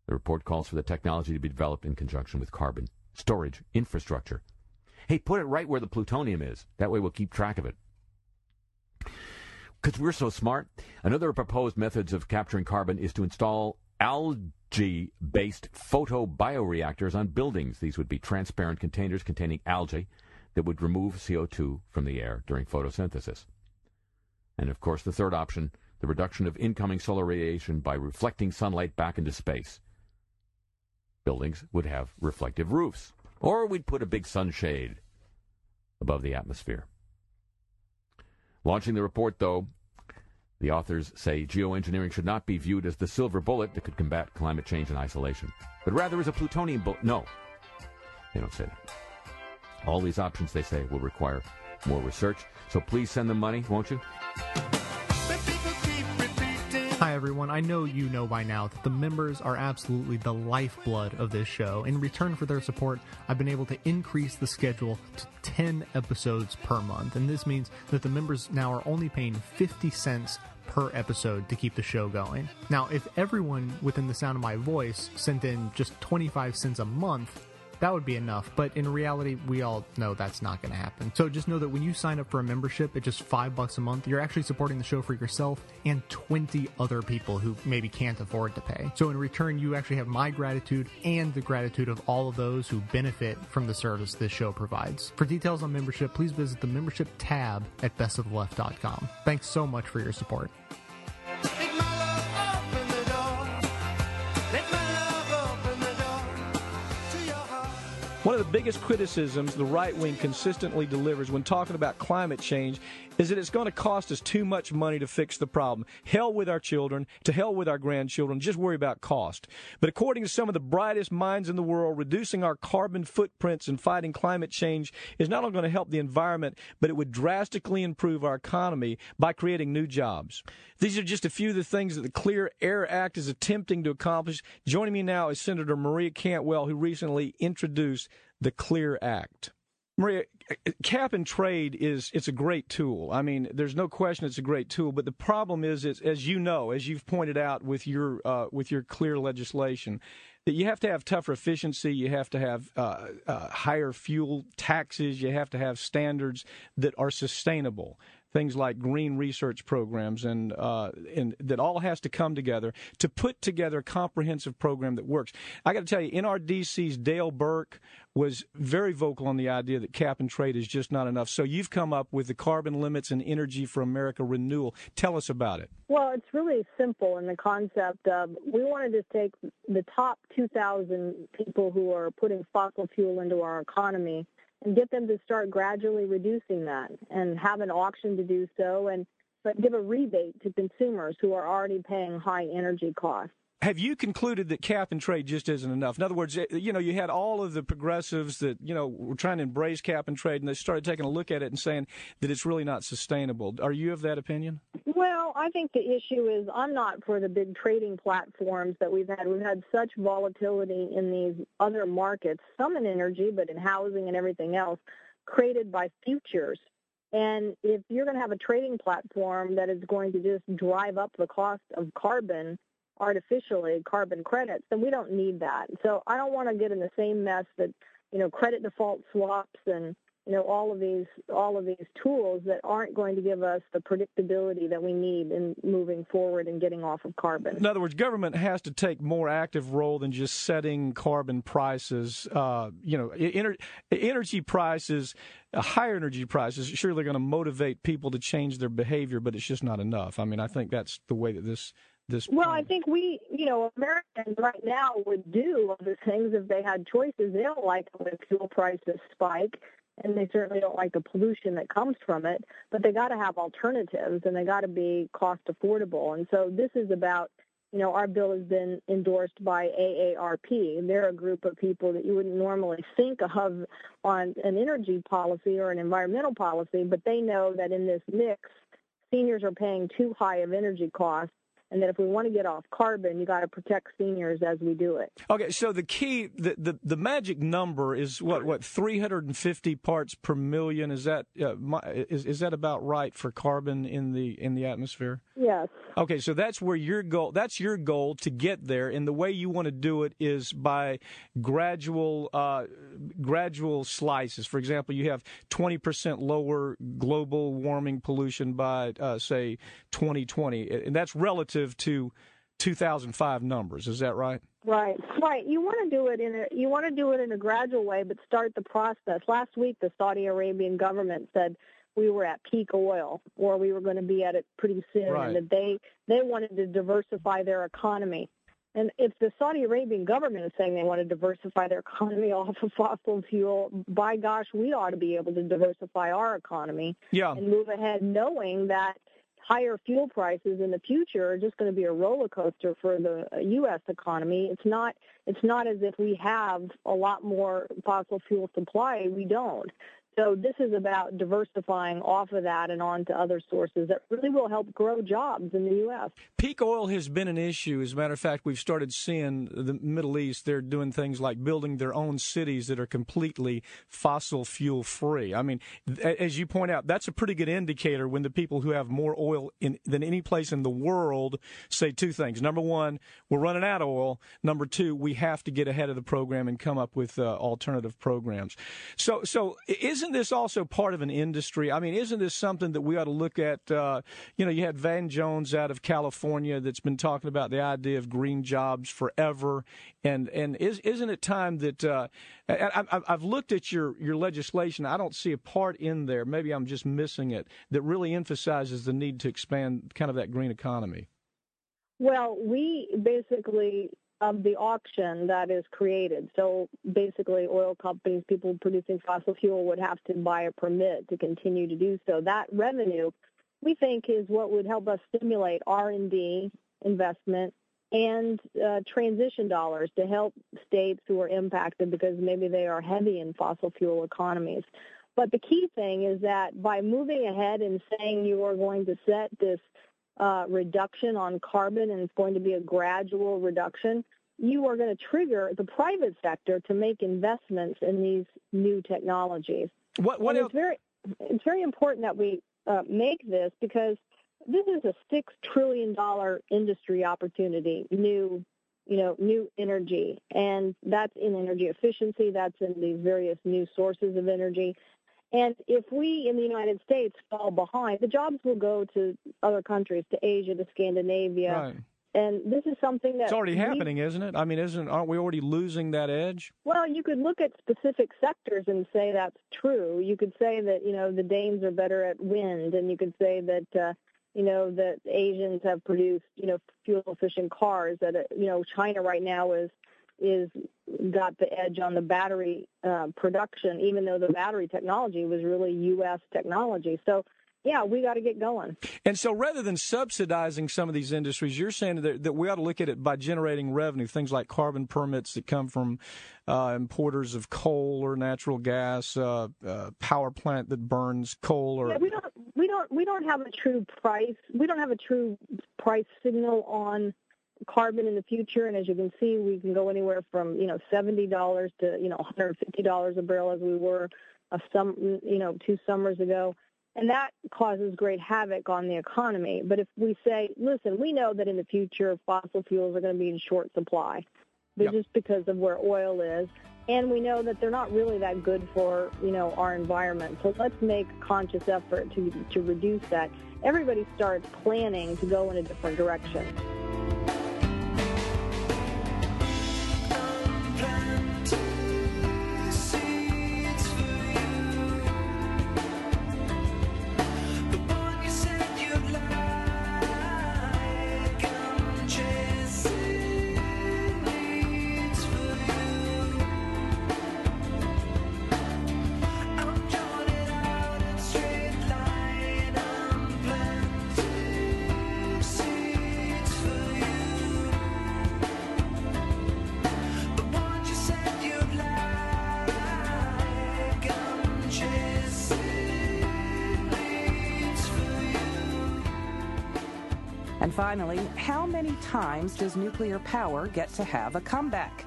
The report calls for the technology to be developed in conjunction with carbon storage infrastructure Hey, put it right where the plutonium is. That way we'll keep track of it. Because we're so smart. Another proposed methods of capturing carbon is to install algae based photobioreactors on buildings. These would be transparent containers containing algae that would remove CO2 from the air during photosynthesis. And of course, the third option the reduction of incoming solar radiation by reflecting sunlight back into space. Buildings would have reflective roofs. Or we'd put a big sunshade above the atmosphere. Launching the report, though, the authors say geoengineering should not be viewed as the silver bullet that could combat climate change and isolation, but rather as a plutonium bullet. No, they don't say that. All these options, they say, will require more research. So please send them money, won't you? Hi, everyone. I know you know by now that the members are absolutely the lifeblood of this show. In return for their support, I've been able to increase the schedule to 10 episodes per month. And this means that the members now are only paying 50 cents per episode to keep the show going. Now, if everyone within the sound of my voice sent in just 25 cents a month, that would be enough. But in reality, we all know that's not going to happen. So just know that when you sign up for a membership at just five bucks a month, you're actually supporting the show for yourself and 20 other people who maybe can't afford to pay. So in return, you actually have my gratitude and the gratitude of all of those who benefit from the service this show provides. For details on membership, please visit the membership tab at bestoftheleft.com. Thanks so much for your support. One of the biggest criticisms the right wing consistently delivers when talking about climate change is that it's going to cost us too much money to fix the problem. Hell with our children, to hell with our grandchildren, just worry about cost. But according to some of the brightest minds in the world, reducing our carbon footprints and fighting climate change is not only going to help the environment, but it would drastically improve our economy by creating new jobs. These are just a few of the things that the Clear Air Act is attempting to accomplish. Joining me now is Senator Maria Cantwell, who recently introduced the Clear Act. Maria, cap and trade is it's a great tool. I mean, there's no question it's a great tool. But the problem is, is as you know, as you've pointed out with your uh, with your clear legislation, that you have to have tougher efficiency. You have to have uh, uh, higher fuel taxes. You have to have standards that are sustainable things like green research programs, and, uh, and that all has to come together to put together a comprehensive program that works. I got to tell you, NRDC's Dale Burke was very vocal on the idea that cap and trade is just not enough. So you've come up with the carbon limits and energy for America renewal. Tell us about it. Well, it's really simple in the concept of we wanted to take the top 2,000 people who are putting fossil fuel into our economy and get them to start gradually reducing that and have an auction to do so and but give a rebate to consumers who are already paying high energy costs. Have you concluded that cap and trade just isn't enough? In other words, eh, you know, you had all of the progressives that, you know, were trying to embrace cap and trade and they started taking a look at it and saying that it's really not sustainable. Are you of that opinion? Well, I think the issue is I'm not for the big trading platforms that we've had. We've had such volatility in these other markets, some in energy, but in housing and everything else, created by futures. And if you're going to have a trading platform that is going to just drive up the cost of carbon artificially, carbon credits, then we don't need that. So I don't want to get in the same mess that, you know, credit default swaps and you know all of these all of these tools that aren't going to give us the predictability that we need in moving forward and getting off of carbon. In other words, government has to take more active role than just setting carbon prices. Uh, you know, ener- energy prices, uh, higher energy prices, sure they're going to motivate people to change their behavior, but it's just not enough. I mean, I think that's the way that this this. Well, I think we, you know, Americans right now would do other things if they had choices. They don't like when fuel prices spike and they certainly don't like the pollution that comes from it, but they got to have alternatives and they got to be cost affordable. And so this is about, you know, our bill has been endorsed by AARP. And they're a group of people that you wouldn't normally think of on an energy policy or an environmental policy, but they know that in this mix, seniors are paying too high of energy costs and that if we want to get off carbon, you got to protect seniors as we do it. Okay, so the key, the the, the magic number is what what 350 parts per million. Is that uh, my, is is that about right for carbon in the in the atmosphere? Yes. Okay, so that's where your goal. That's your goal to get there, and the way you want to do it is by gradual uh, gradual slices. For example, you have 20 percent lower global warming pollution by uh, say 2020, and that's relative to 2005 numbers. Is that right? Right, right. You want to do it in a you want to do it in a gradual way, but start the process. Last week, the Saudi Arabian government said we were at peak oil, or we were going to be at it pretty soon, Right. and that they they wanted to diversify their economy. And if the Saudi Arabian government is saying they want to diversify their economy off of fossil fuel, by gosh, we ought to be able to diversify our economy Yeah. and move ahead knowing that higher fuel prices in the future are just going to be a roller coaster for the uh, U.S. economy. It's not. It's not as if we have a lot more fossil fuel supply. We don't. So this is about diversifying off of that and onto other sources that really will help grow jobs in the U.S. Peak oil has been an issue. As a matter of fact, we've started seeing the Middle East, they're doing things like building their own cities that are completely fossil fuel free. I mean, as you point out, that's a pretty good indicator when the people who have more oil in, than any place in the world say two things. Number one, we're running out of oil. Number two, we have to get ahead of the program and come up with uh, alternative programs. So, so isn't this also part of an industry? I mean, isn't this something that we ought to look at? Uh, you know, you had Van Jones out of California that's been talking about the idea of green jobs forever, and and is isn't it time that uh, I, have looked at your your legislation? I don't see a part in there. Maybe I'm just missing it that really emphasizes the need to expand kind of that green economy. Well, we basically of the auction that is created. So basically, oil companies, people producing fossil fuel, would have to buy a permit to continue to do so. That revenue, we think, is what would help us stimulate R&D investment and uh, transition dollars to help states who are impacted because maybe they are heavy in fossil fuel economies. But the key thing is that by moving ahead and saying you are going to set this reduction on carbon and it's going to be a gradual reduction, you are going to trigger the private sector to make investments in these new technologies. What, what it's very it's very important that we uh, make this because this is a six trillion dollar industry opportunity, new you know, new energy. And that's in energy efficiency, that's in these various new sources of energy. And if we in the United States fall behind, the jobs will go to other countries, to Asia, to Scandinavia. Right. And this is something that it's already we, happening, isn't it? I mean, isn't aren't we already losing that edge? Well, you could look at specific sectors and say that's true. You could say that you know the Danes are better at wind, and you could say that uh, you know that Asians have produced you know fuel efficient cars. That uh, you know China right now is is got the edge on the battery uh, production, even though the battery technology was really U.S. technology. So, yeah, we got to get going. And so, rather than subsidizing some of these industries, you're saying that, that we ought to look at it by generating revenue, things like carbon permits that come from uh, importers of coal or natural gas, uh, uh power plant that burns coal, or yeah, we don't we don't we don't have a true price. We don't have a true price signal on carbon in the future. And as you can see, we can go anywhere from, you know, $70 to, you know, $150 a barrel as we were a some, you know, two summers ago. And that causes great havoc on the economy. But if we say, listen, we know that in the future fossil fuels are going to be in short supply, but Yep. just because of where oil is, and we know that they're not really that good for, you know, our environment. So let's make conscious effort to to reduce that. Everybody starts planning to go in a different direction. Many times does nuclear power get to have a comeback?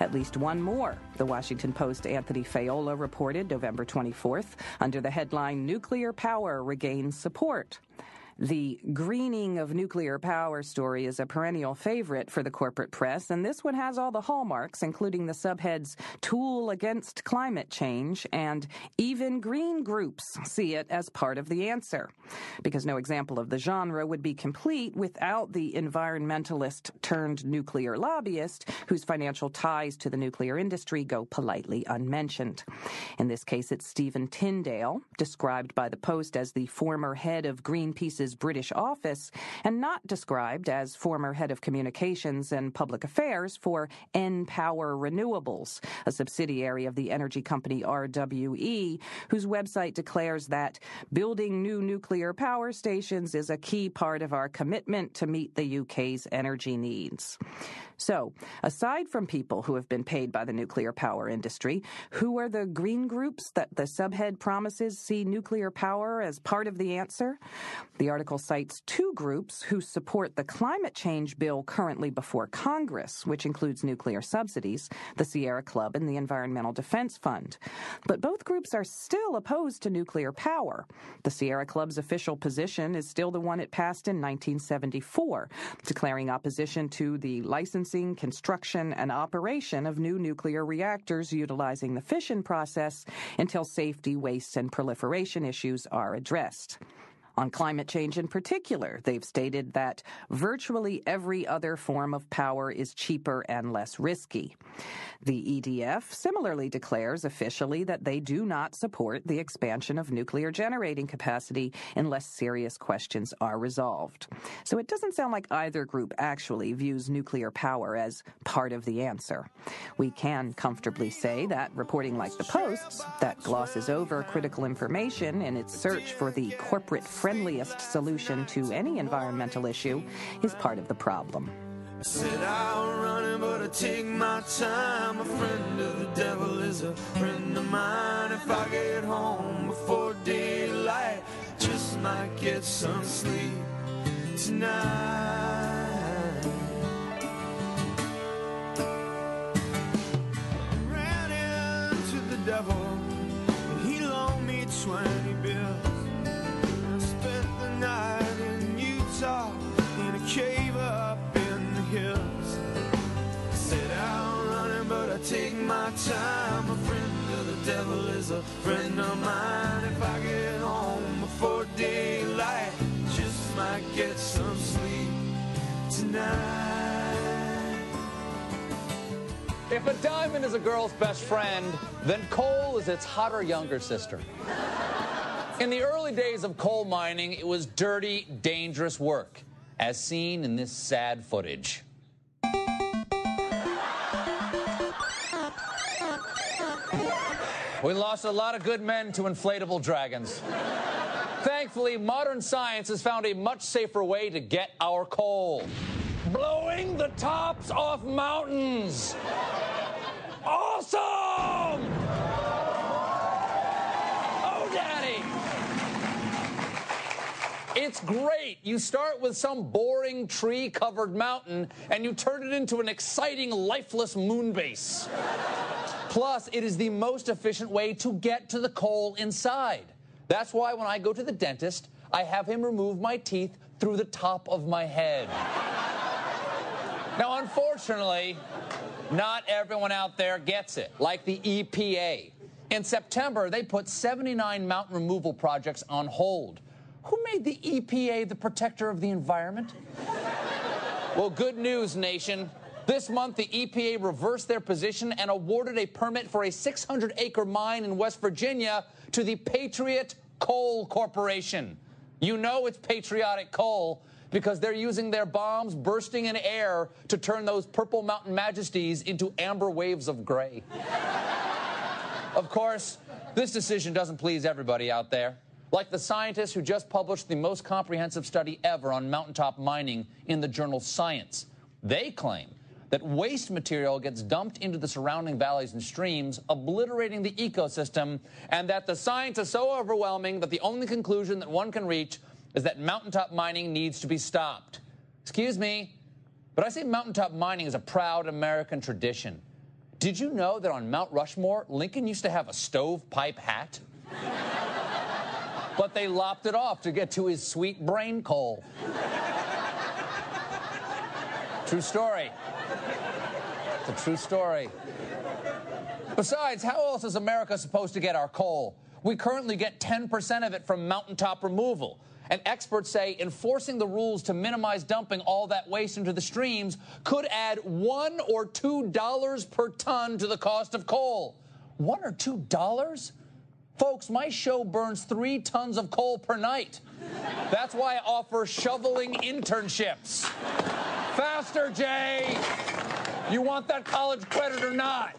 At least one more, the Washington Post Anthony Faiola reported November 24th under the headline Nuclear Power Regains Support. The greening of nuclear power story is a perennial favorite for the corporate press, and this one has all the hallmarks, including the subheads Tool Against Climate Change and Even Green Groups see it as part of the answer. Because no example of the genre would be complete without the environmentalist turned nuclear lobbyist whose financial ties to the nuclear industry go politely unmentioned. In this case, it's Stephen Tindale, described by the Post as the former head of Greenpeace's British office, and not described as former head of communications and public affairs for npower Renewables, a subsidiary of the energy company RWE, whose website declares that building new nuclear power stations is a key part of our commitment to meet the UK's energy needs. So, aside from people who have been paid by the nuclear power industry, who are the green groups that the subhead promises see nuclear power as part of the answer? The article cites two groups who support the climate change bill currently before Congress, which includes nuclear subsidies, the Sierra Club and the Environmental Defense Fund. But both groups are still opposed to nuclear power. The Sierra Club's official position is still the one it passed in 1974, declaring opposition to the licensing, construction, and operation of new nuclear reactors utilizing the fission process until safety, waste, and proliferation issues are addressed. On climate change in particular, they've stated that virtually every other form of power is cheaper and less risky. The EDF similarly declares officially that they do not support the expansion of nuclear generating capacity unless serious questions are resolved. So it doesn't sound like either group actually views nuclear power as part of the answer. We can comfortably say that reporting like the Post's, that glosses over critical information in its search for the corporate friendliest solution to any environmental issue, is part of the problem. I set out running, but I take my time. A friend of the devil is a friend of mine. If I get home before daylight, just might get some sleep tonight. Devil, he loaned me 20 night in Utah in a cave up in the hills. Out running, but I take my time. A friend of the devil is a friend of mine. If I get home before daylight, just might get some sleep tonight. If a diamond is a girl's best friend, then coal is its hotter younger sister. In the early days of coal mining, it was dirty, dangerous work, as seen in this sad footage. We lost a lot of good men to inflatable dragons. Thankfully, modern science has found a much safer way to get our coal blowing the tops off mountains. Awesome! Oh, Daddy! It's great. You start with some boring tree covered mountain and you turn it into an exciting, lifeless moon base. Plus, it is the most efficient way to get to the coal inside. That's why when I go to the dentist, I have him remove my teeth through the top of my head. Now, unfortunately, not everyone out there gets it, like the EPA. In September, they put 79 mountain removal projects on hold. Who made the EPA the protector of the environment? well, good news, nation. This month, the EPA reversed their position and awarded a permit for a 600 acre mine in West Virginia to the Patriot Coal Corporation. You know it's patriotic coal because they're using their bombs bursting in air to turn those purple mountain majesties into amber waves of gray. of course, this decision doesn't please everybody out there. Like the scientists who just published the most comprehensive study ever on mountaintop mining in the journal Science. They claim that waste material gets dumped into the surrounding valleys and streams, obliterating the ecosystem, and that the science is so overwhelming that the only conclusion that one can reach is that mountaintop mining needs to be stopped. Excuse me, but I say mountaintop mining is a proud American tradition. Did you know that on Mount Rushmore, Lincoln used to have a stovepipe hat? but they lopped it off to get to his sweet brain coal. True story. It's a true story. Besides, how else is America supposed to get our coal? We currently get 10% of it from mountaintop removal. And experts say enforcing the rules to minimize dumping all that waste into the streams could add one or two dollars per ton to the cost of coal. One or two dollars? Folks, my show burns three tons of coal per night. That's why I offer shoveling internships. Faster, Jay! You want that college credit or not?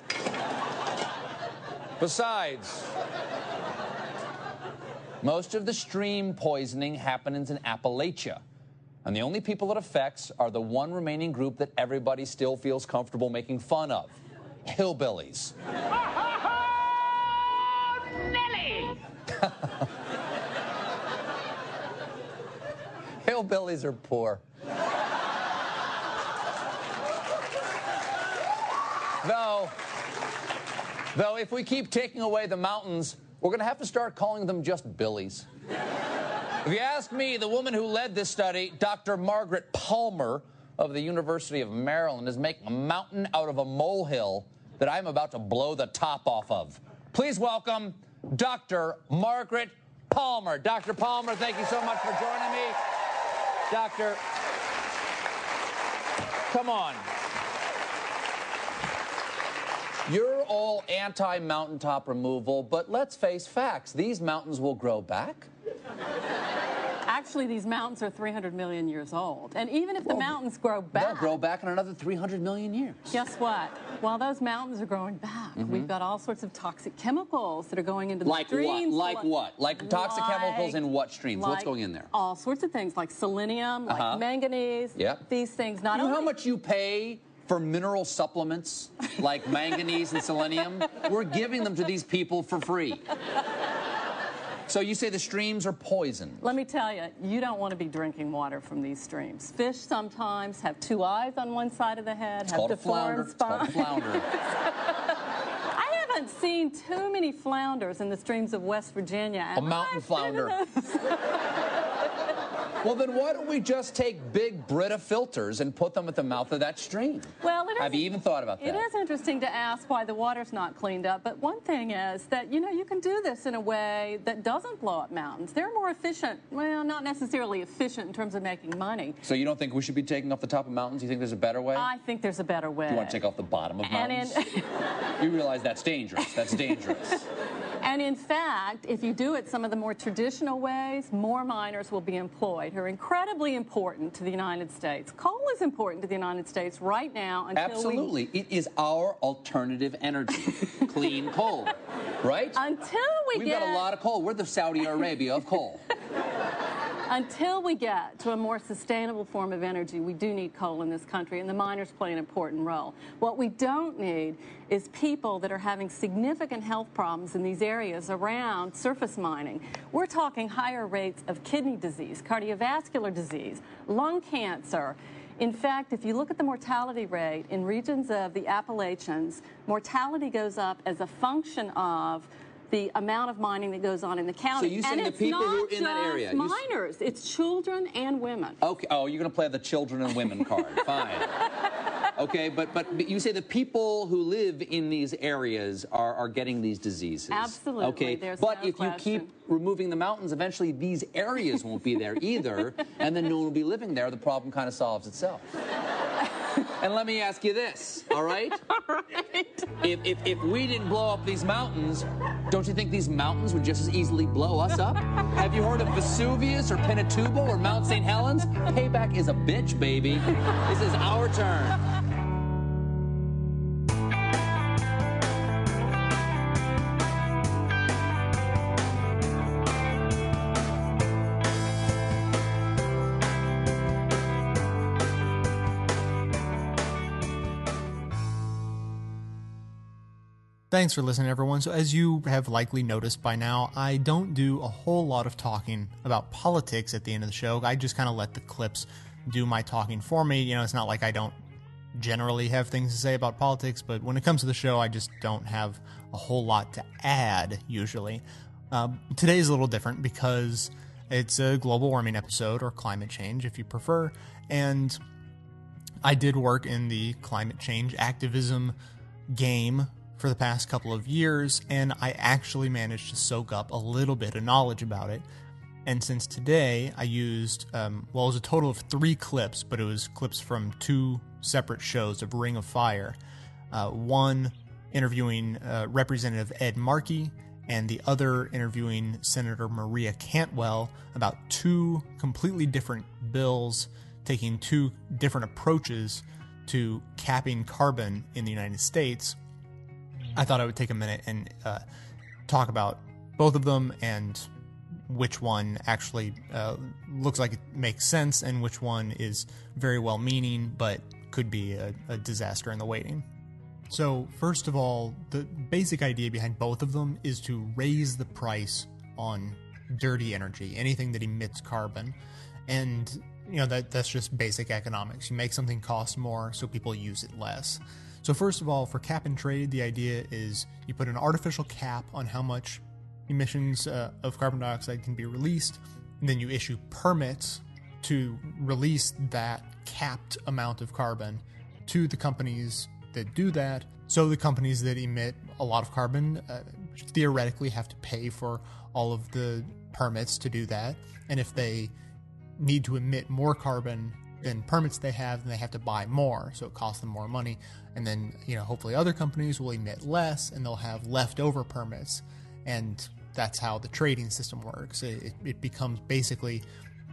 Besides, most of the stream poisoning happens in Appalachia. And the only people it affects are the one remaining group that everybody still feels comfortable making fun of hillbillies. Hillbillies are poor. Though, though, if we keep taking away the mountains, we're going to have to start calling them just billies. If you ask me, the woman who led this study, Dr. Margaret Palmer of the University of Maryland, is making a mountain out of a molehill that I'm about to blow the top off of. Please welcome Dr. Margaret Palmer. Dr. Palmer, thank you so much for joining me. Doctor, come on. You're all anti mountaintop removal, but let's face facts. These mountains will grow back. Actually, these mountains are 300 million years old. And even if the mountains grow They'll back, grow back in another 300 million years. guess what? While those mountains are growing back, Mhm. we've got all sorts of toxic chemicals that are going into the streams. Like what? Like what? Like toxic chemicals in what streams? What's going in there? All sorts of things like selenium, like Uh-huh. manganese. Yep. These things not you know only how much you pay for mineral supplements like manganese and selenium? We're giving them to these people for free. So you say the streams are poison. Let me tell you, you don't want to be drinking water from these streams. Fish sometimes have two eyes on one side of the head, It's have called a flounder. deformed spines. flounder. I haven't seen too many flounders in the streams of West Virginia. A mountain flounder. Well, then why don't we just take big Brita filters and put them at the mouth of that stream? Well, it Have you even thought about that? It is interesting to ask why the water's not cleaned up, but one thing is that, you know, you can do this in a way that doesn't blow up mountains. They're more efficient. Well, not necessarily efficient in terms of making money. So you don't think we should be taking off the top of mountains? You think there's a better way? I think there's a better way. Do you want to take off the bottom of mountains? in, you realize that's dangerous. That's dangerous. and in fact, if you do it some of the more traditional ways, more miners will be employed who are incredibly important to the United States. Coal is important to the United States right now until we Absolutely. It is our alternative energy. Clean coal. Right? Until we get We've get got a lot of coal. We're the Saudi Arabia of coal. Until we get to a more sustainable form of energy, we do need coal in this country, and the miners play an important role. What we don't need is people that are having significant health problems in these areas around surface mining. We're talking higher rates of kidney disease, cardiovascular disease, lung cancer. In fact, if you look at the mortality rate in regions of the Appalachians, mortality goes up as a function of the amount of mining that goes on in the county. So you say and the it's people not who are in that area, you s- miners, it's children and women. Okay. Oh, you're going to play the children and women card. Fine. Okay, but, but but you say the people who live in these areas are, are getting these diseases. Absolutely, Okay, there's but no if you keep removing the mountains, eventually these areas won't be there either, and then no one will be living there. The problem kind of solves itself. And let me ask you this, all right? If, if, if we didn't blow up these mountains, don't you think these mountains would just as easily blow us up? Have you heard of Vesuvius or Pinatubo or Mount St. Helens? Payback is a bitch, baby. This is our turn. Thanks for listening, everyone. So, as you have likely noticed by now, I don't do a whole lot of talking about politics at the end of the show. I just kind of let the clips do my talking for me. You know, it's not like I don't generally have things to say about politics, but when it comes to the show, I just don't have a whole lot to add usually. Uh, today is a little different because it's a global warming episode, or climate change if you prefer, and I did work in the climate change activism game for the past couple of years, and I actually managed to soak up a little bit of knowledge about it. And since today, I used, um, well, it was a total of three clips, but it was clips from two separate shows of Ring of Fire. Uh, one interviewing uh, Representative Ed Markey, and the other interviewing Senator Maria Cantwell about two completely different bills taking two different approaches to capping carbon in the United States. I thought I would take a minute and uh, talk about both of them and which one actually uh, looks like it makes sense and which one is very well meaning but could be a, a disaster in the waiting. So, first of all, the basic idea behind both of them is to raise the price on dirty energy, anything that emits carbon. And you know that that's just basic economics. You make something cost more so people use it less. So first of all, for cap and trade, the idea is you put an artificial cap on how much emissions uh, of carbon dioxide can be released, and then you issue permits to release that capped amount of carbon to the companies that do that. So the companies that emit a lot of carbon uh, theoretically have to pay for all of the permits to do that, and if they need to emit more carbon than permits they have, then they have to buy more, so it costs them more money. And then, you know, hopefully other companies will emit less and they'll have leftover permits. And that's how the trading system works. It, it becomes basically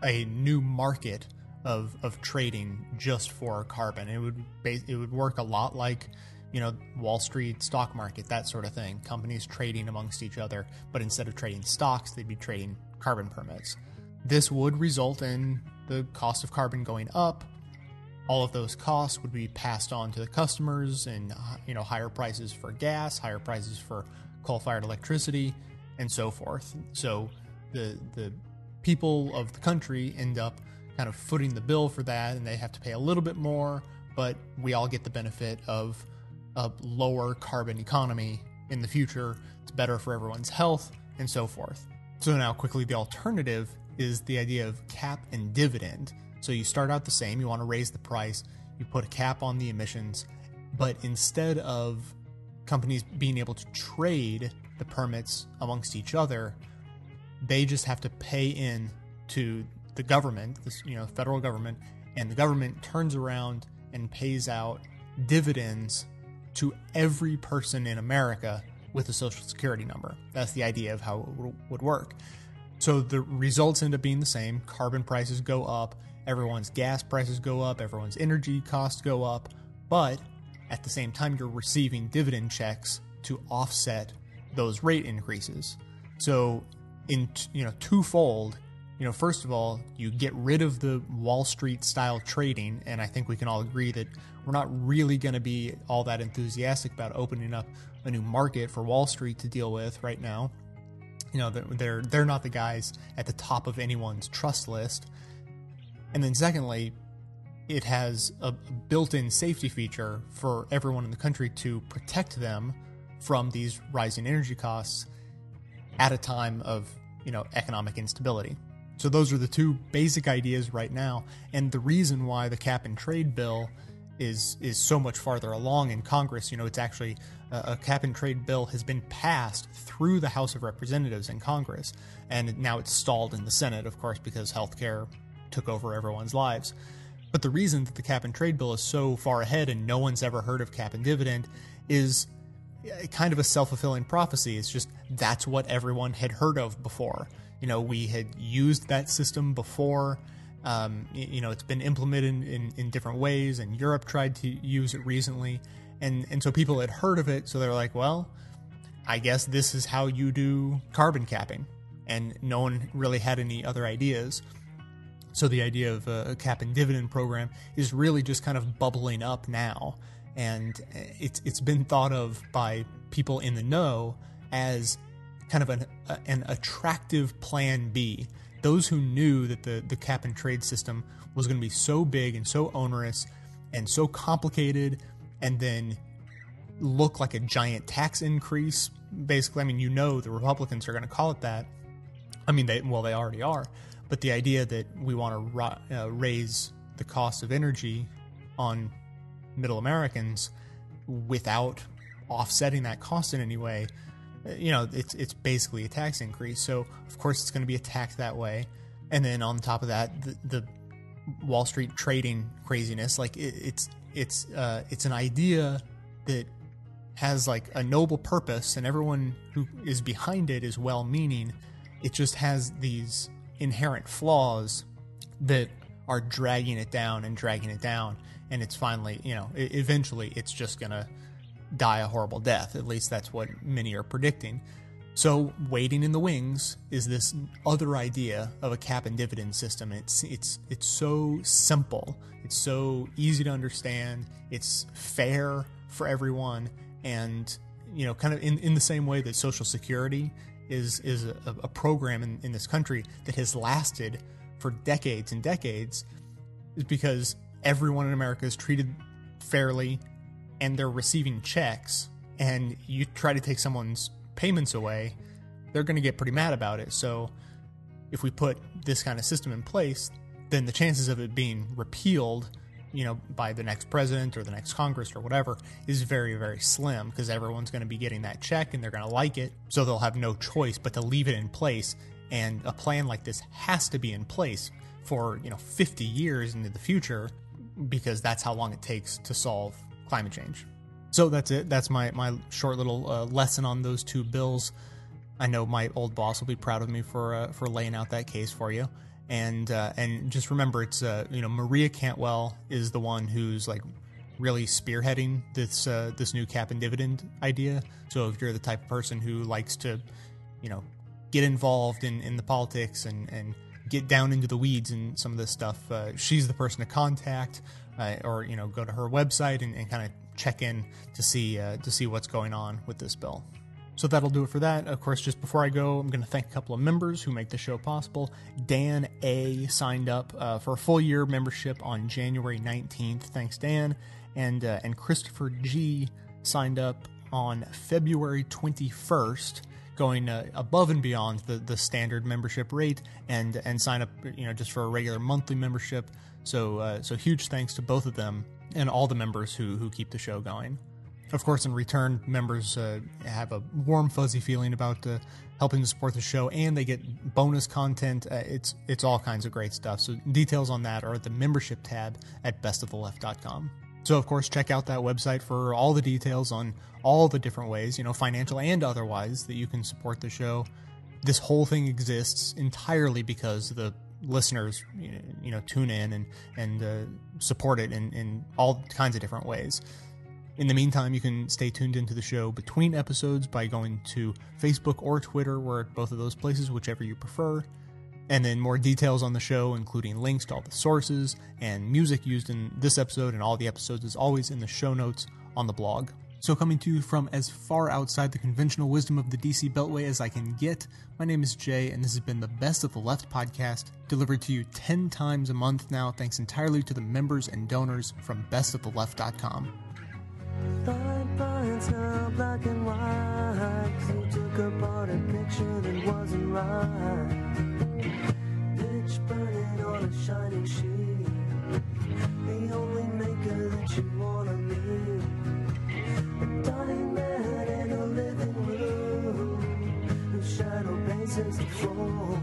a new market of, of trading just for carbon. It would it would work a lot like you know Wall Street stock market that sort of thing. Companies trading amongst each other, but instead of trading stocks, they'd be trading carbon permits. This would result in the cost of carbon going up. All of those costs would be passed on to the customers, and uh, you know higher prices for gas, higher prices for coal-fired electricity, and so forth. So the the people of the country end up kind of footing the bill for that, and they have to pay a little bit more, but we all get the benefit of a lower carbon economy in the future. It's better for everyone's health, and so forth. So now, quickly, the alternative is the idea of cap and dividend. So you start out the same, you want to raise the price, you put a cap on the emissions, but instead of companies being able to trade the permits amongst each other, they just have to pay in to the government, this you know, federal government, and the government turns around and pays out dividends to every person in America with a social security number. That's the idea of how it would work. So the results end up being the same. Carbon prices go up, everyone's gas prices go up, everyone's energy costs go up, but at the same time, you're receiving dividend checks to offset those rate increases. So, in you know twofold, you know, first of all, you get rid of the Wall Street style trading, and I think we can all agree that we're not really going to be all that enthusiastic about opening up a new market for Wall Street to deal with right now you know they're they're not the guys at the top of anyone's trust list and then secondly it has a built-in safety feature for everyone in the country to protect them from these rising energy costs at a time of you know economic instability so those are the two basic ideas right now and the reason why the cap and trade bill is is so much farther along in Congress. You know, it's actually uh, a cap and trade bill has been passed through the House of Representatives in Congress, and now it's stalled in the Senate, of course, because healthcare took over everyone's lives. But the reason that the cap and trade bill is so far ahead and no one's ever heard of cap and dividend is uh, kind of a self fulfilling prophecy. It's just that's what everyone had heard of before. You know, we had used that system before. Um, you know, it's been implemented in, in different ways, and Europe tried to use it recently, and and so people had heard of it, so they're like, well, I guess this is how you do carbon capping, and no one really had any other ideas. So the idea of a cap and dividend program is really just kind of bubbling up now, and it's it's been thought of by people in the know as kind of an an attractive plan B. Those who knew that the, the cap and trade system was going to be so big and so onerous and so complicated and then look like a giant tax increase basically i mean you know the republicans are going to call it that. I mean they well they already are but the idea that we want to uh, raise the cost of energy on middle americans without offsetting that cost in any way you know, it's it's basically a tax increase. So of course it's going to be attacked that way. And then on top of that, the, the Wall Street trading craziness, like it, it's it's uh, it's an idea that has like a noble purpose, and everyone who is behind it is well-meaning. It just has these inherent flaws that are dragging it down and dragging it down, and it's finally, you know, eventually it's just gonna die a horrible death. At least that's what many are predicting. So, waiting in the wings is this other idea of a cap and dividend system. It's it's it's so simple. It's so easy to understand. It's fair for everyone, and you know, kind of in, in the same way that Social Security is is a, a program in, in this country that has lasted for decades and decades, is because everyone in America is treated fairly, and they're receiving checks. And you try to take someone's payments away, they're going to get pretty mad about it. So, if we put this kind of system in place, then the chances of it being repealed, you know, by the next president or the next Congress or whatever is very, very slim because everyone's going to be getting that check and they're going to like it. So they'll have no choice but to leave it in place. And a plan like this has to be in place for, you know, 50 years into the future because that's how long it takes to solve climate change. So that's it. That's my, my short little uh, lesson on those two bills. I know my old boss will be proud of me for uh, for laying out that case for you. And uh, and just remember, it's uh, you know Maria Cantwell is the one who's like really spearheading this uh, this new cap and dividend idea. So if you're the type of person who likes to, you know, get involved in, in the politics and, and get down into the weeds and some of this stuff, uh, she's the person to contact, uh, or you know, go to her website and, and kind of check in to see uh, to see what's going on with this bill. So that'll do it for that. Of course, just before I go, I'm going to thank a couple of members who make the show possible. Dan A signed up uh, for a full year membership on January 19th. Thanks, Dan. And uh, and Christopher G signed up on February 21st, going uh, above and beyond the, the standard membership rate, and and sign up you know just for a regular monthly membership. So uh, so huge thanks to both of them and all the members who who keep the show going. Of course, in return, members uh, have a warm, fuzzy feeling about uh, helping to support the show, and they get bonus content. Uh, it's it's all kinds of great stuff. So details on that are at the membership tab at bestoftheleft.com. So of course, check out that website for all the details on all the different ways, you know, financial and otherwise, that you can support the show. This whole thing exists entirely because the listeners, you know, tune in and and uh, support it in, in all kinds of different ways. In the meantime, you can stay tuned into the show between episodes by going to Facebook or Twitter. We're at both of those places, whichever you prefer. And then more details on the show, including links to all the sources and music used in this episode and all the episodes, is always in the show notes on the blog. So, coming to you from as far outside the conventional wisdom of the DC Beltway as I can get, my name is Jay, and this has been the Best of the Left podcast, delivered to you 10 times a month now, thanks entirely to the members and donors from bestoftheleft.com. Thought lines now black and white. 'cause you took apart a picture that wasn't right. Pitch burning on a shining sheet. The only maker that you wanna meet. A dying man in a living room. Whose shadow paces the floor.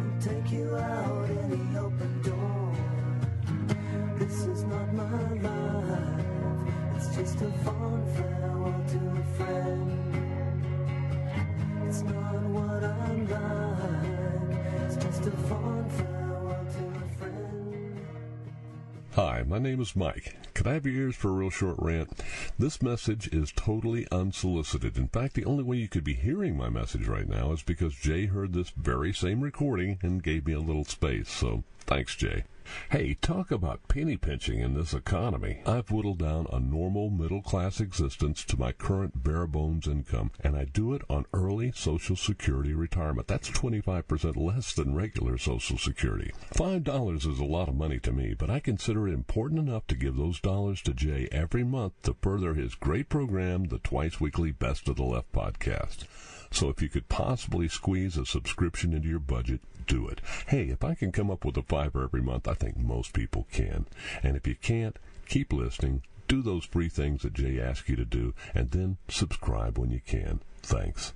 And take you out Hi, my name is Mike. Could I have your ears for a real short rant? This message is totally unsolicited. In fact, the only way you could be hearing my message right now is because Jay heard this very same recording and gave me a little space. So, thanks, Jay. Hey, talk about penny pinching in this economy. I've whittled down a normal middle class existence to my current bare bones income, and I do it on early Social Security retirement. That's 25% less than regular Social Security. $5 is a lot of money to me, but I consider it important enough to give those dollars to Jay every month to further his great program, the twice weekly Best of the Left podcast. So if you could possibly squeeze a subscription into your budget, do it. Hey, if I can come up with a fiver every month, I think most people can. And if you can't, keep listening, do those free things that Jay asks you to do, and then subscribe when you can. Thanks.